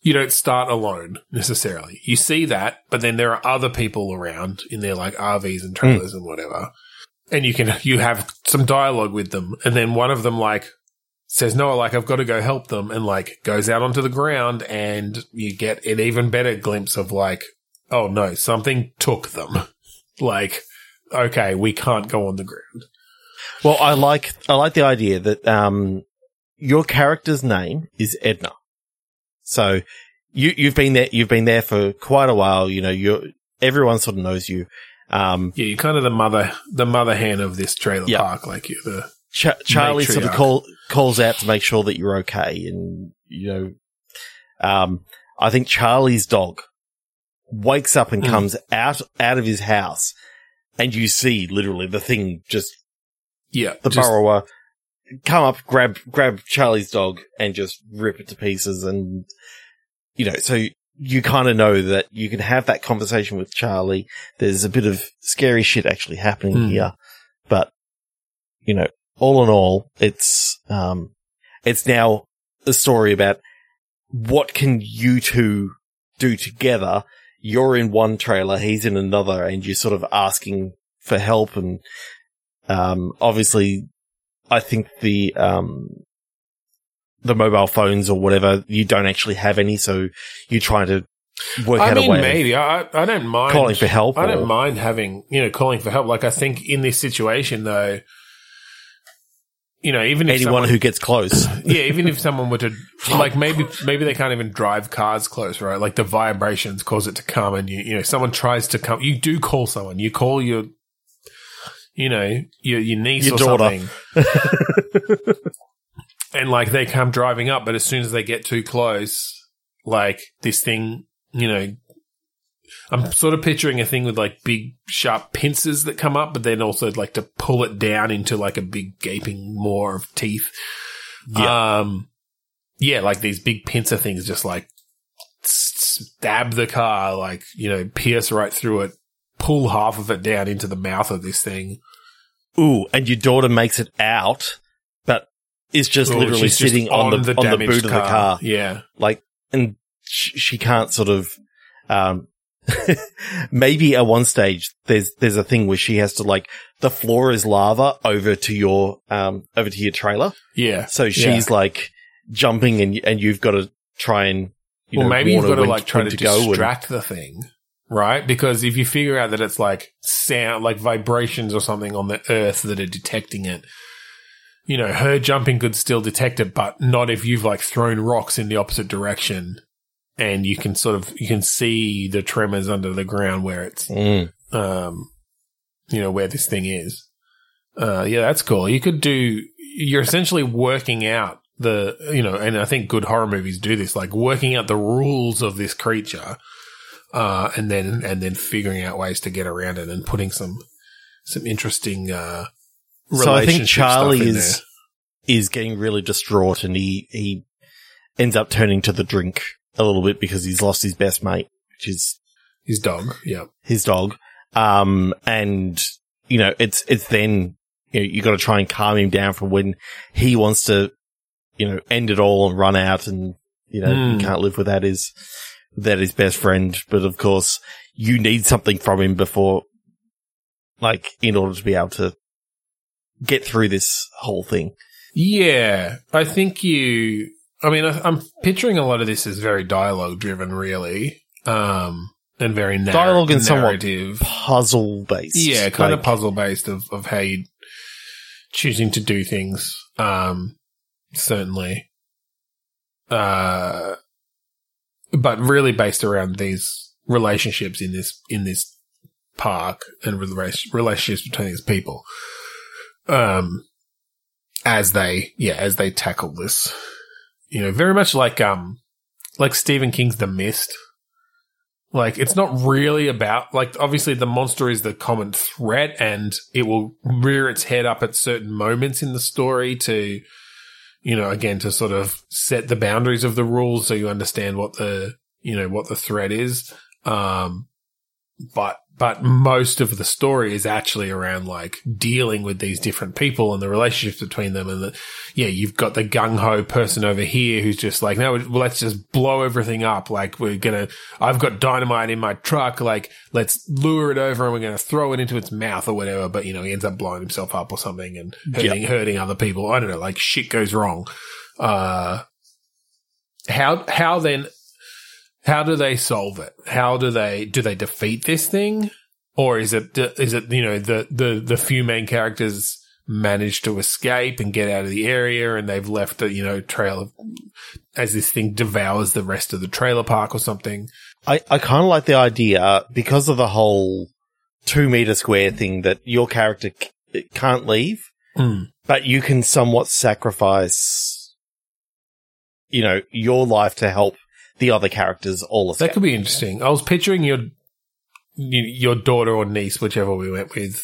you don't start alone necessarily. You see that, but then there are other people around in their like RVs and trailers and whatever. And you can you have some dialogue with them, and then one of them like says, No, like I've got to go help them and like goes out onto the ground and you get an even better glimpse of like, oh no, something took them. like, okay, we can't go on the ground. Well, I like I like the idea that um your character's name is Edna. So you you've been there you've been there for quite a while, you know, you're everyone sort of knows you. Um Yeah, you're kind of the mother, the mother hen of this trailer Yeah. park. Like you're the Ch- Charlie sort of call, calls out to make sure that you're okay and you know um I think Charlie's dog wakes up and Mm. comes out out of his house and you see literally the thing just yeah, the just- burrower come up, grab grab Charlie's dog, and just rip it to pieces. And you know, so you kind of know that you can have that conversation with Charlie. There's a bit of scary shit actually happening Hmm. here, but you know, all in all, it's um, it's now a story about what can you two do together. You're in one trailer, he's in another, and you're sort of asking for help and um, obviously, I think the um, the mobile phones or whatever, you don't actually have any, so you're trying to work I out mean, a way maybe I, I don't mind calling for help. I don't mind having you know calling for help. Like I think in this situation though, you know, even if anyone someone, who gets close. yeah, even if someone were to like maybe maybe they can't even drive cars close, right? Like the vibrations cause it to come, and you you know someone tries to come, you do call someone, you call your, you know, your your niece Your or daughter. something, and like they come driving up, but as soon as they get too close, like this thing, you know. I'm sort of picturing a thing with like big sharp pincers that come up, but then also like to pull it down into like a big gaping maw of teeth. Yeah. Um, yeah, like these big pincer things just like stab the car, like, you know, pierce right through it, pull half of it down into the mouth of this thing. Ooh, and your daughter makes it out, but is just Or literally she's just sitting on, the, on the boot of the car. Yeah. Like, and sh- she can't sort of, um, maybe at one stage there's, there's a thing where she has to like, the floor is lava over to your, um, over to your trailer. Yeah. So she's like jumping and, and you've got to try and, you well, know, maybe you've got to like try when to, go and- distract the thing, right? Because if you figure out that it's like sound, like vibrations or something on the earth that are detecting it, you know, her jumping could still detect it, but not if you've like thrown rocks in the opposite direction and you can sort of, you can see the tremors under the ground where it's, Mm. um, you know, where this thing is. Uh, yeah, that's cool. You could do, you're essentially working out the, you know, and I think good horror movies do this, like working out the rules of this creature, uh, and then, and then figuring out ways to get around it and putting some, some interesting, uh, So I think Charlie is, there. is getting really distraught and he, he ends up turning to the drink a little bit because he's lost his best mate, which is his dog. Yeah. his dog. Um, and, you know, it's, it's then, you know, you got to try and calm him down from when he wants to, you know, end it all and run out and, you know, he can't live without his, without his best friend. But of course, you need something from him before, like, in order to be able to get through this whole thing. Yeah, I think you. I mean, I, I'm picturing a lot of this as very dialogue driven, really, um, and very narr- Dialogue and somewhat narrative. Puzzle based. Yeah, kind of puzzle based of of how you choosing to do things. Um, certainly, uh, but really based around these relationships in this in this park and relationships between these people. Um, as they yeah as they tackle this, you know, very much like um like Stephen King's The Mist. Like it's not really about like obviously the monster is the common threat and it will rear its head up at certain moments in the story to you know again to sort of set the boundaries of the rules so you understand what the you know what the threat is um but but most of the story is actually around like dealing with these different people and the relationships between them and the yeah you've got the gung-ho person over here who's just like no let's just blow everything up. Like we're gonna i've got dynamite in my truck. Like let's lure it over and we're gonna throw it into its mouth or whatever. But you know he ends up blowing himself up or something and hurting, hurting other people. I don't know. Like shit goes wrong. Uh how how then how do they solve it? How do they do they defeat this thing, or is it is it you know the the the few main characters manage to escape and get out of the area, and they've left a you know trail of as this thing devours the rest of the trailer park or something. I, I kind of like the idea because of the whole two meter square thing that your character c- can't leave, Mm. but you can somewhat sacrifice, you know, your life to help the other characters all of That could be interesting. I was picturing your your daughter or niece, whichever we went with,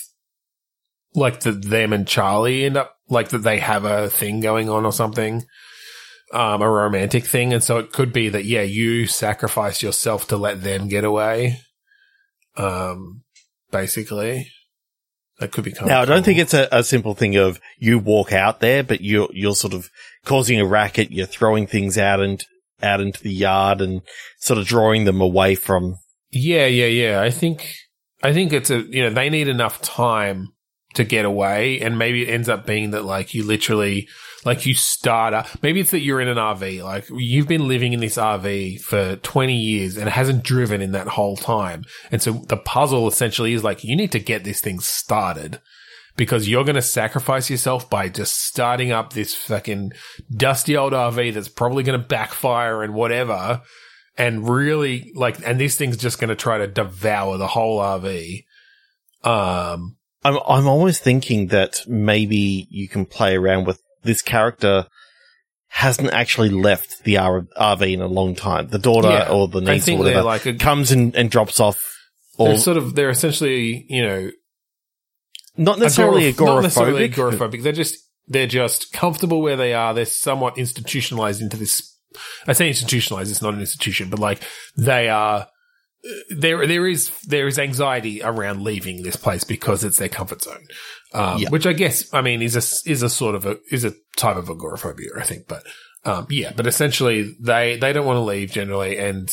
like that them and Charlie end up like that they have a thing going on or something, um, a romantic thing, and so it could be that yeah, you sacrifice yourself to let them get away, um, basically. That could be kind Now, I don't think it's a, a simple thing of you walk out there, but you're, you're sort of causing a racket. You're throwing things out and out into the yard and sort of drawing them away from. Yeah, yeah, yeah. I think I think it's a you know they need enough time to get away. And maybe it ends up being that like you literally, like you start up, maybe it's that you're in an RV, like you've been living in this RV for 20 years and it hasn't driven in that whole time. And so the puzzle essentially is like, you need to get this thing started because you're going to sacrifice yourself by just starting up this fucking dusty old RV that's probably going to backfire and whatever. And really like, and this thing's just going to try to devour the whole RV. Um, I'm I'm almost thinking that maybe you can play around with this character hasn't actually left the R- RV in a long time. The daughter Yeah. or the niece or whatever like a, comes and, and drops off. Or they're sort of, they're essentially, you know, not necessarily agoraph- not necessarily agoraphobic. agoraphobic. They're just they're just comfortable where they are. They're somewhat institutionalized into this. I say institutionalized. It's not an institution, but like they are. There, there is there is anxiety around leaving this place because it's their comfort zone, um, Yeah. which I guess I mean is a is a sort of a is a type of agoraphobia, I think. But um, yeah, but essentially they they don't want to leave generally, and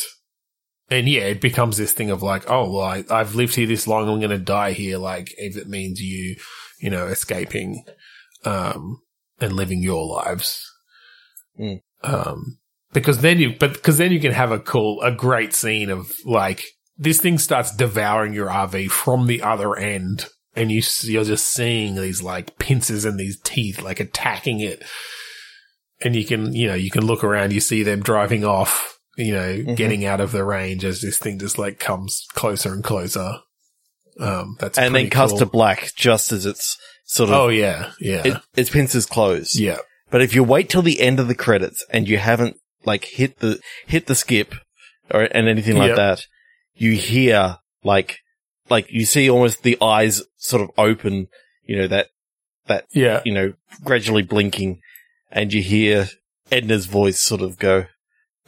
and yeah, it becomes this thing of like, oh, well, I, I've lived here this long, I'm going to die here. Like, if it means you, you know, escaping, um, and living your lives. Mm. Um, because then you, but because then you can have a cool, a great scene of like, this thing starts devouring your RV from the other end. And you, you're just seeing these like pincers and these teeth like attacking it. And you can, you know, you can look around, you see them driving off, you know, Mhm. getting out of the range as this thing just like comes closer and closer. Um, that's and then cuts cool. to black just as it's sort of Oh yeah, yeah, it, its pincers close. yeah. But if you wait till the end of the credits and you haven't like hit the hit the skip or and anything like Yep. that, you hear like like you see almost the eyes sort of open, you know that that Yeah. you know gradually blinking, and you hear Edna's voice sort of go,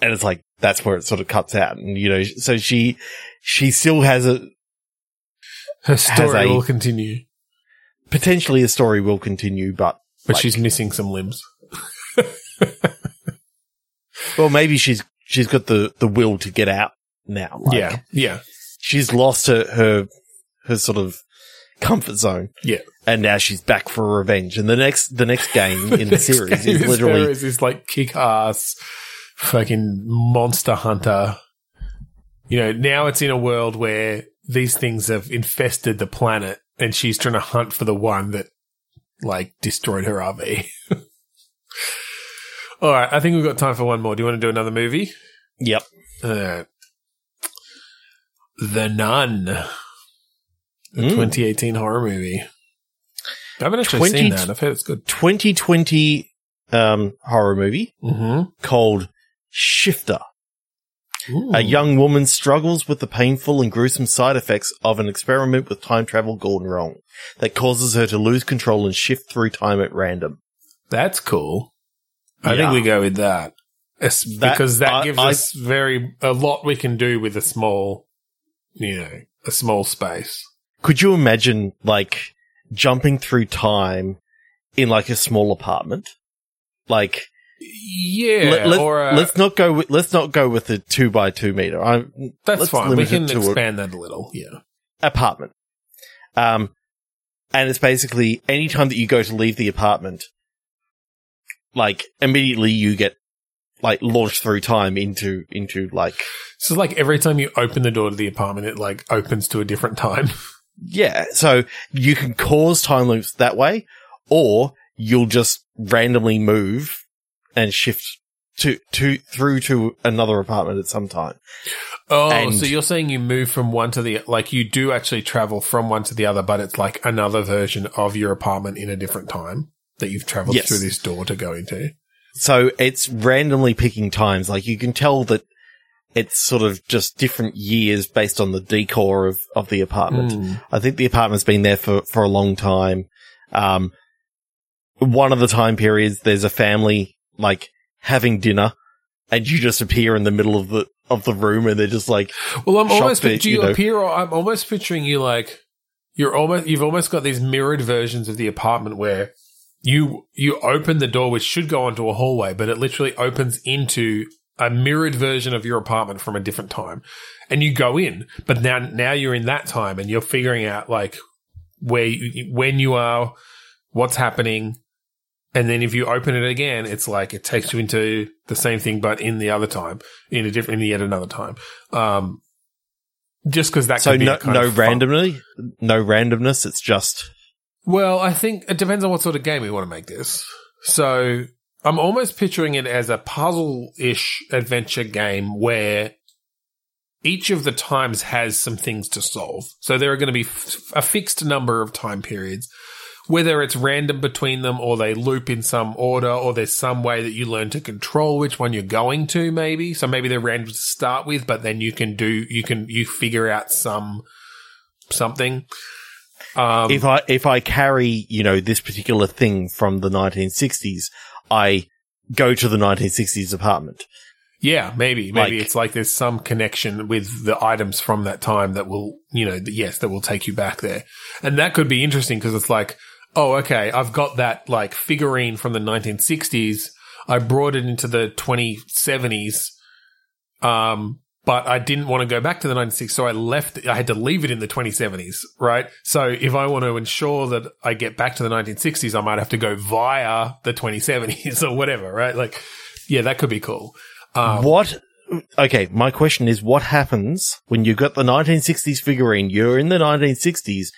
and it's like that's where it sort of cuts out, and you know so she she still has a Her story a- will continue, potentially a story will continue, but but like- she's missing some limbs. well maybe she's she's got the the will to get out now. Like, yeah, yeah, she's lost her her her sort of comfort zone. Yeah. And now she's back for revenge. And the next the next game in the series is literally is like kick ass fucking monster hunter. You know, now it's in a world where these things have infested the planet, and she's trying to hunt for the one that like destroyed her RV. All right, I think we've got time for one more. Do you want to do another movie? Yep. Uh, the Nun, the Mm. 2018 horror movie. I haven't actually 20 seen that. I've heard it's good. 2020 um horror movie Mm-hmm. called Shifter. A young woman struggles with the painful and gruesome side effects of an experiment with time travel gone wrong that causes her to lose control and shift through time at random. That's cool. I Yeah. think we go with that. That- because that gives I- us very a lot we can do with a small, you know, a small space. Could you imagine like jumping through time in like a small apartment? Like Yeah, let, or uh, let's not go with let's not go with the two by two meter. I that's fine. We can to a- expand that a little. Yeah. apartment. Um, and it's basically anytime that you go to leave the apartment, like immediately you get like launched through time into into like So like every time you open the door to the apartment, it like opens to a different time. yeah. So you can cause time loops that way, or you'll just randomly move and shift to to through to another apartment at some time. Oh, And- so you're saying you move from one to the like you do actually travel from one to the other, but it's like another version of your apartment in a different time that you've traveled Yes. through this door to go into. So it's randomly picking times. Like you can tell that it's sort of just different years based on the decor of, of the apartment. Mm. I think the apartment's been there for, for a long time. Um, one of the time periods, there's a family like having dinner and you just appear in the middle of the, of the room and they're just like, Well, I'm almost that, do you you know- appear? I'm almost picturing you like you're almost you've almost got these mirrored versions of the apartment where you you open the door, which should go onto a hallway, but it literally opens into a mirrored version of your apartment from a different time, and you go in. But now now you're in that time, and you're figuring out like where you, when you are, what's happening, and then if you open it again, it's like it takes you into the same thing, but in the other time, in a different, in yet another time. Um, just because that So could be no, no of fun- randomly, no randomness. It's just Well, I think it depends on what sort of game we want to make this. So I'm almost picturing it as a puzzle-ish adventure game where each of the times has some things to solve. So there are going to be f- a fixed number of time periods, whether it's random between them or they loop in some order or there's some way that you learn to control which one you're going to maybe. So maybe they're random to start with, but then you can do, you can, you figure out some, something. Um, if I if I carry you know this particular thing from the 1960s, I go to the 1960s apartment. Yeah, maybe. Maybe Like- it's like there's some connection with the items from that time that will, you know, yes, that will take you back there. And that could be interesting because it's like, oh, okay, I've got that like figurine from the 1960s. I brought it into the 2070s. Um, but I didn't want to go back to the 1960s. So I left, I had to leave it in the 2070s, right? So if I want to ensure that I get back to the 1960s, I might have to go via the 2070s or whatever, right? Like, yeah, that could be cool. Um, what? Okay, my question is, what happens when you got the 1960s figurine? You're in the 1960s,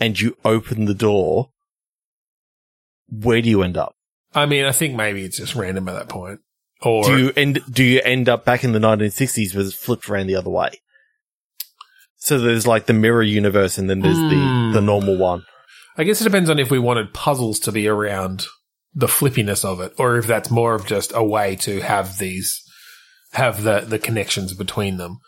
and you open the door. Where do you end up? I mean, I think maybe it's just random at that point. Or Do you end? Do you end up back in the 1960s, but it's flipped around the other way? So there's like the mirror universe, and then there's Hmm. the the normal one. I guess it depends on if we wanted puzzles to be around the flippiness of it, or if that's more of just a way to have these have the the connections between them.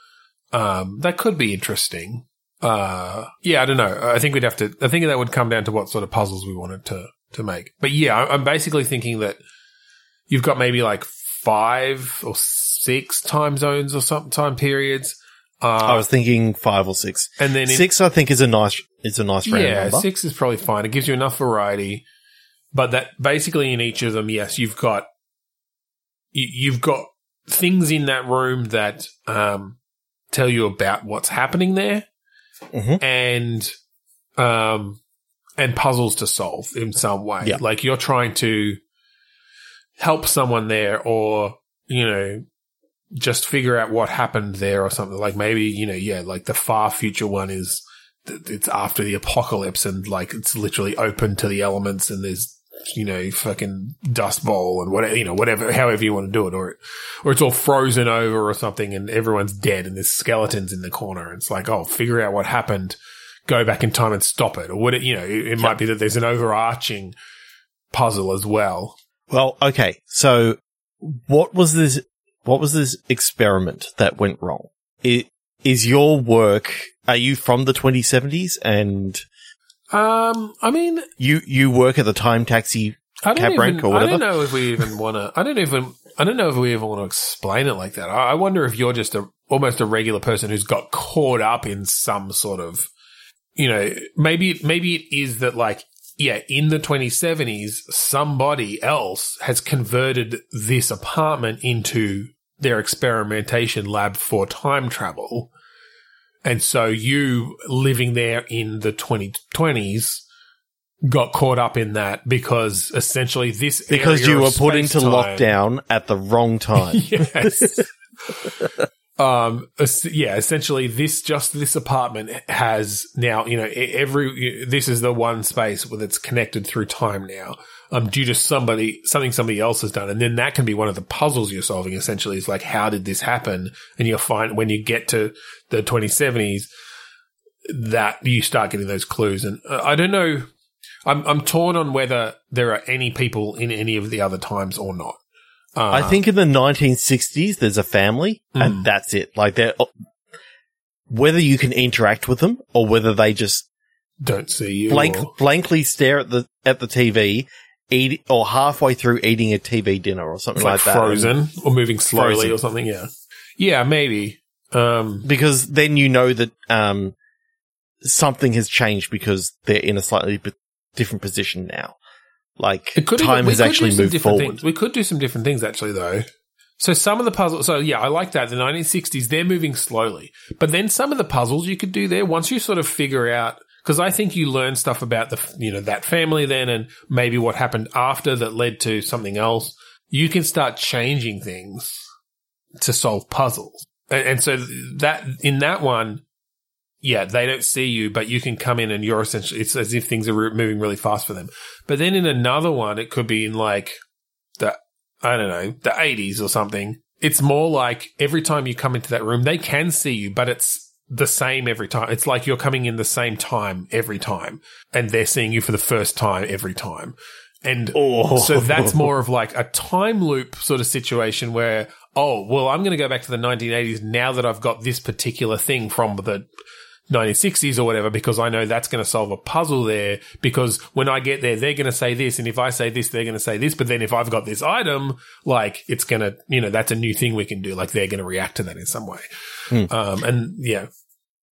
Um, that could be interesting. Uh, yeah, I don't know. I think we'd have to. I think that would come down to what sort of puzzles we wanted to to make. But yeah, I- I'm basically thinking that you've got maybe like five or six time zones or some time periods. Uh, I was thinking five or six. and then in- Six, I think, is a nice is a nice round yeah, number. six is probably fine. It gives you enough variety, but that basically in each of them, yes, you've got you, you've got things in that room that um, tell you about what's happening there, Mhm. and um, and puzzles to solve in some way. Yeah. Like you're trying to help someone there, or you know. Just figure out what happened there or something. Like maybe, you know, yeah, like the far future one is it's after the apocalypse and like it's literally open to the elements and there's you know fucking dust bowl and whatever you know whatever however you want to do it or or it's all frozen over or something and everyone's dead and there's skeletons in the corner and it's like oh figure out what happened go back in time and stop it or would it you know it, it might be that there's an overarching puzzle as well Well, okay. So, what was this? What was this experiment that went wrong? I- Is your work? Are you from the 2070s and um i mean you you work at the time taxi? I don't Cab even, rank or I don't know if we even want to. I don't even. I don't know if we even want to explain it like that. I, I wonder if you're just a almost a regular person who's got caught up in some sort of, you know, maybe maybe it is that like yeah, in the 2070s, somebody else has converted this apartment into their experimentation lab for time travel. And so you living there in the 2020s got caught up in that because essentially this Because you were put into space-time- lockdown at the wrong time. yes. um. Yeah. Essentially, this just this apartment has now. You know, every this is the one space with it's connected through time now. Um, due to somebody something somebody else has done, and then that can be one of the puzzles you're solving. Essentially, is like how did this happen? And you'll find when you get to the 2070s that you start getting those clues. And uh, I don't know. I'm I'm torn on whether there are any people in any of the other times or not. Uh, I think in the 1960s, there's a family Mm. and that's it. Like they're, whether you can interact with them or whether they just don't see you. blank, or- blankly stare at the, at the TV, eat, or halfway through eating a TV dinner or something like, like, that. frozen or moving slowly Frozen. or something. Yeah, yeah, maybe. Um, Because then you know that, um, something has changed because they're in a slightly different position now. Like it could time has actually some moved different forward. Things. We could do some different things actually, though. So some of the puzzles. So yeah, I like that. The 1960s, they're moving slowly, but then some of the puzzles you could do there once you sort of figure out because I think you learn stuff about the you know that family then, and maybe what happened after that led to something else. You can start changing things to solve puzzles, and, and so that in that one, yeah, they don't see you, but you can come in and you're essentially it's as if things are re- moving really fast for them. But then in another one, it could be in like the I don't know the eighties or something. It's more like every time you come into that room, they can see you, but it's the same every time. It's like you're coming in the same time every time, and they're seeing you for the first time every time. And Oh. so that's more of like a time loop sort of situation where, oh, well, I'm going to go back to the 1980s now that I've got this particular thing from the 1960s or whatever, because I know that's going to solve a puzzle there. Because when I get there, they're going to say this. And if I say this, they're going to say this. But then if I've got this item, like it's going to, you know, that's a new thing we can do. Like they're going to react to that in some way. Um, and yeah,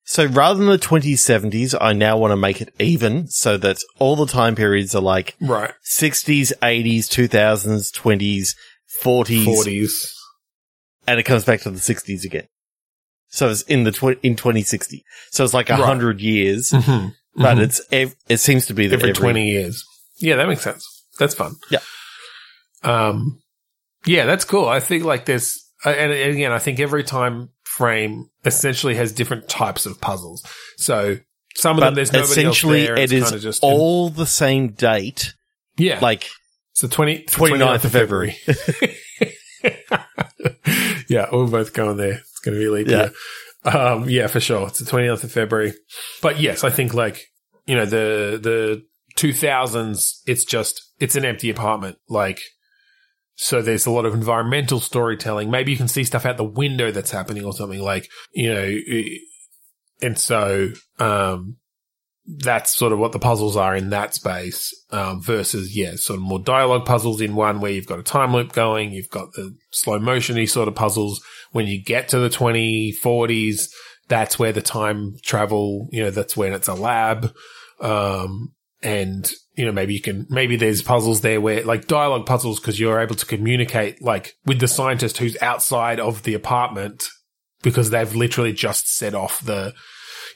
So rather than the 2070s, I now want to make it even so that all the time periods are like right. 60s, 80s, 2000s, 20s, 40s, 40s. and it comes back to the 60s again. So it's in the tw- in 2060. So it's like a Right. hundred years, Mhm. but Mhm. it's ev- it seems to be that every every, 20 years. Yeah, that makes sense. That's fun. Yeah. Um, yeah, that's cool. I think like there's, and again, I think every time frame essentially has different types of puzzles. So some of them there's nobody essentially, else there. it's is kind of just all the same date, yeah, like it's the 20, 29th of February. yeah, we're both going there. It's going to be a leap Yeah. year. Um, yeah, for sure. It's the 29th of February. But yes, I think like, you know, the, the 2000s, it's just, it's an empty apartment. Like, so there's a lot of environmental storytelling. Maybe you can see stuff out the window that's happening or something like, you know, and so, um, that's sort of what the puzzles are in that space, um, versus, yeah, sort of more dialogue puzzles in one where you've got a time loop going, you've got the slow motiony sort of puzzles. When you get to the 2040s, that's where the time travel, you know, that's when it's a lab. Um, and, you know, maybe you can, maybe there's puzzles there where like dialogue puzzles because you're able to communicate like with the scientist who's outside of the apartment because they've literally just set off the,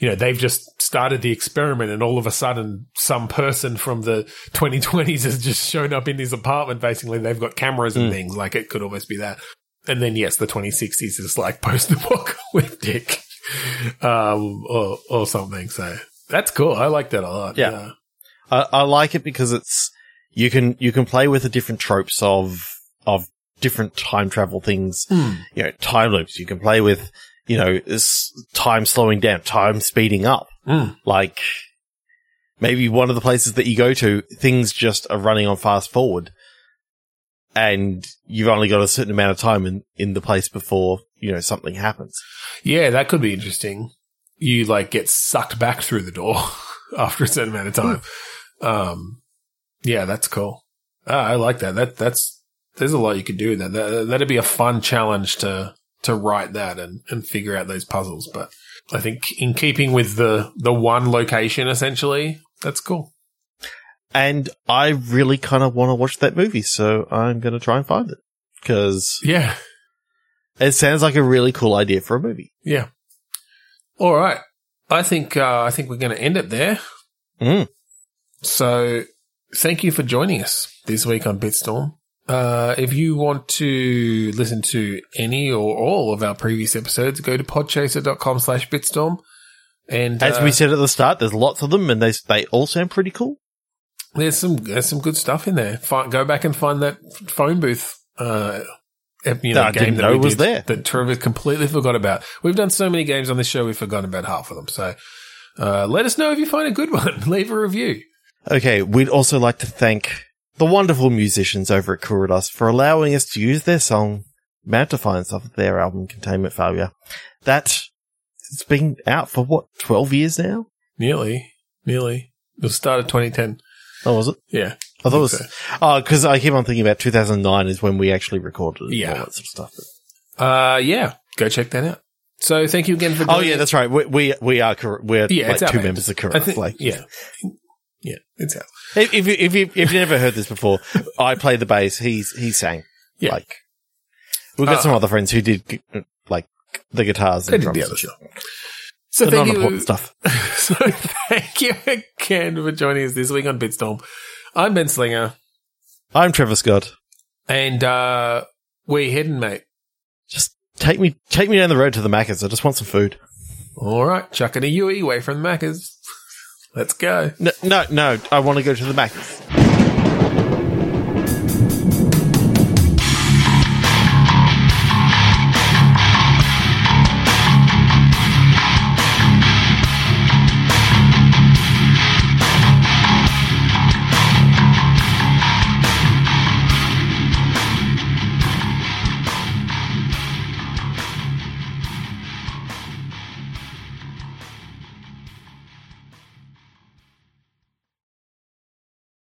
you know, they've just started the experiment and all of a sudden some person from the 2020s has just shown up in his apartment. Basically, they've got cameras and Mm. things like it could almost be that. And then yes, the 2060s is like post-apocalyptic, um, or, or something. So that's cool. I like that a lot. Yeah. I, I like it because it's you can you can play with the different tropes of of different time travel things. Hmm. You know, time loops. You can play with you know time slowing down, time speeding up. Mm. Like maybe one of the places that you go to, things just are running on fast forward, and you've only got a certain amount of time in in the place before you know something happens. Yeah, that could be interesting. You like get sucked back through the door after a certain amount of time. Um, yeah, that's cool. Ah, I like that. That that's there's a lot you could do with that. that. That'd be a fun challenge to to write that and and figure out those puzzles. But I think in keeping with the the one location, essentially, that's cool. And I really kind of want to watch that movie, so I'm going to try and find it because Yeah, it sounds like a really cool idea for a movie. yeah. All right. I think uh, I think we're going to end it there. Mm. So thank you for joining us this week on Bitstorm. Uh, if you want to listen to any or all of our previous episodes, go to podchaser.com slash bitstorm. And As uh, we said at the start, there's lots of them, and they they all sound pretty cool. there's some there's some good stuff in there. Go back and find that phone booth. Uh, you know, That game that was did there. That Trevor completely forgot about. We've done so many games on this show, we've forgotten about half of them. So, uh, let us know if you find a good one. Leave a review. Okay, we'd also like to thank the wonderful musicians over at Kuridos for allowing us to use their song Mount Defiance off of their album Containment Failure. That it's been out for what twelve years now? Nearly, nearly. It was started 2010. Oh, was it? Yeah. I thought it was. think Oh, because I keep on thinking about 2009 is when we actually recorded it. Yeah. all that sort of stuff. Uh, yeah, go check that out. So thank you again for. Oh yeah, that's right. We we, we are we're Yeah, like two members of I Kuridos. like yeah, yeah, it's out. If, if, you- if, you, if you've never heard this before, I play the bass. He's he sang. Yeah. Like we've got Uh, some other friends who did like the guitars They and did the other stuff. So The thank non-important you, stuff. so thank you again for joining us this week on Bitstorm. I'm Ben Slinger, I'm Trevor Scott. and uh, we heading, mate. Just take me, take me down the road to the Macca's. I just want some food. All right, chucking a Yui away from the Maccas. Let's go. No, no, no. I want to go to the Macca's.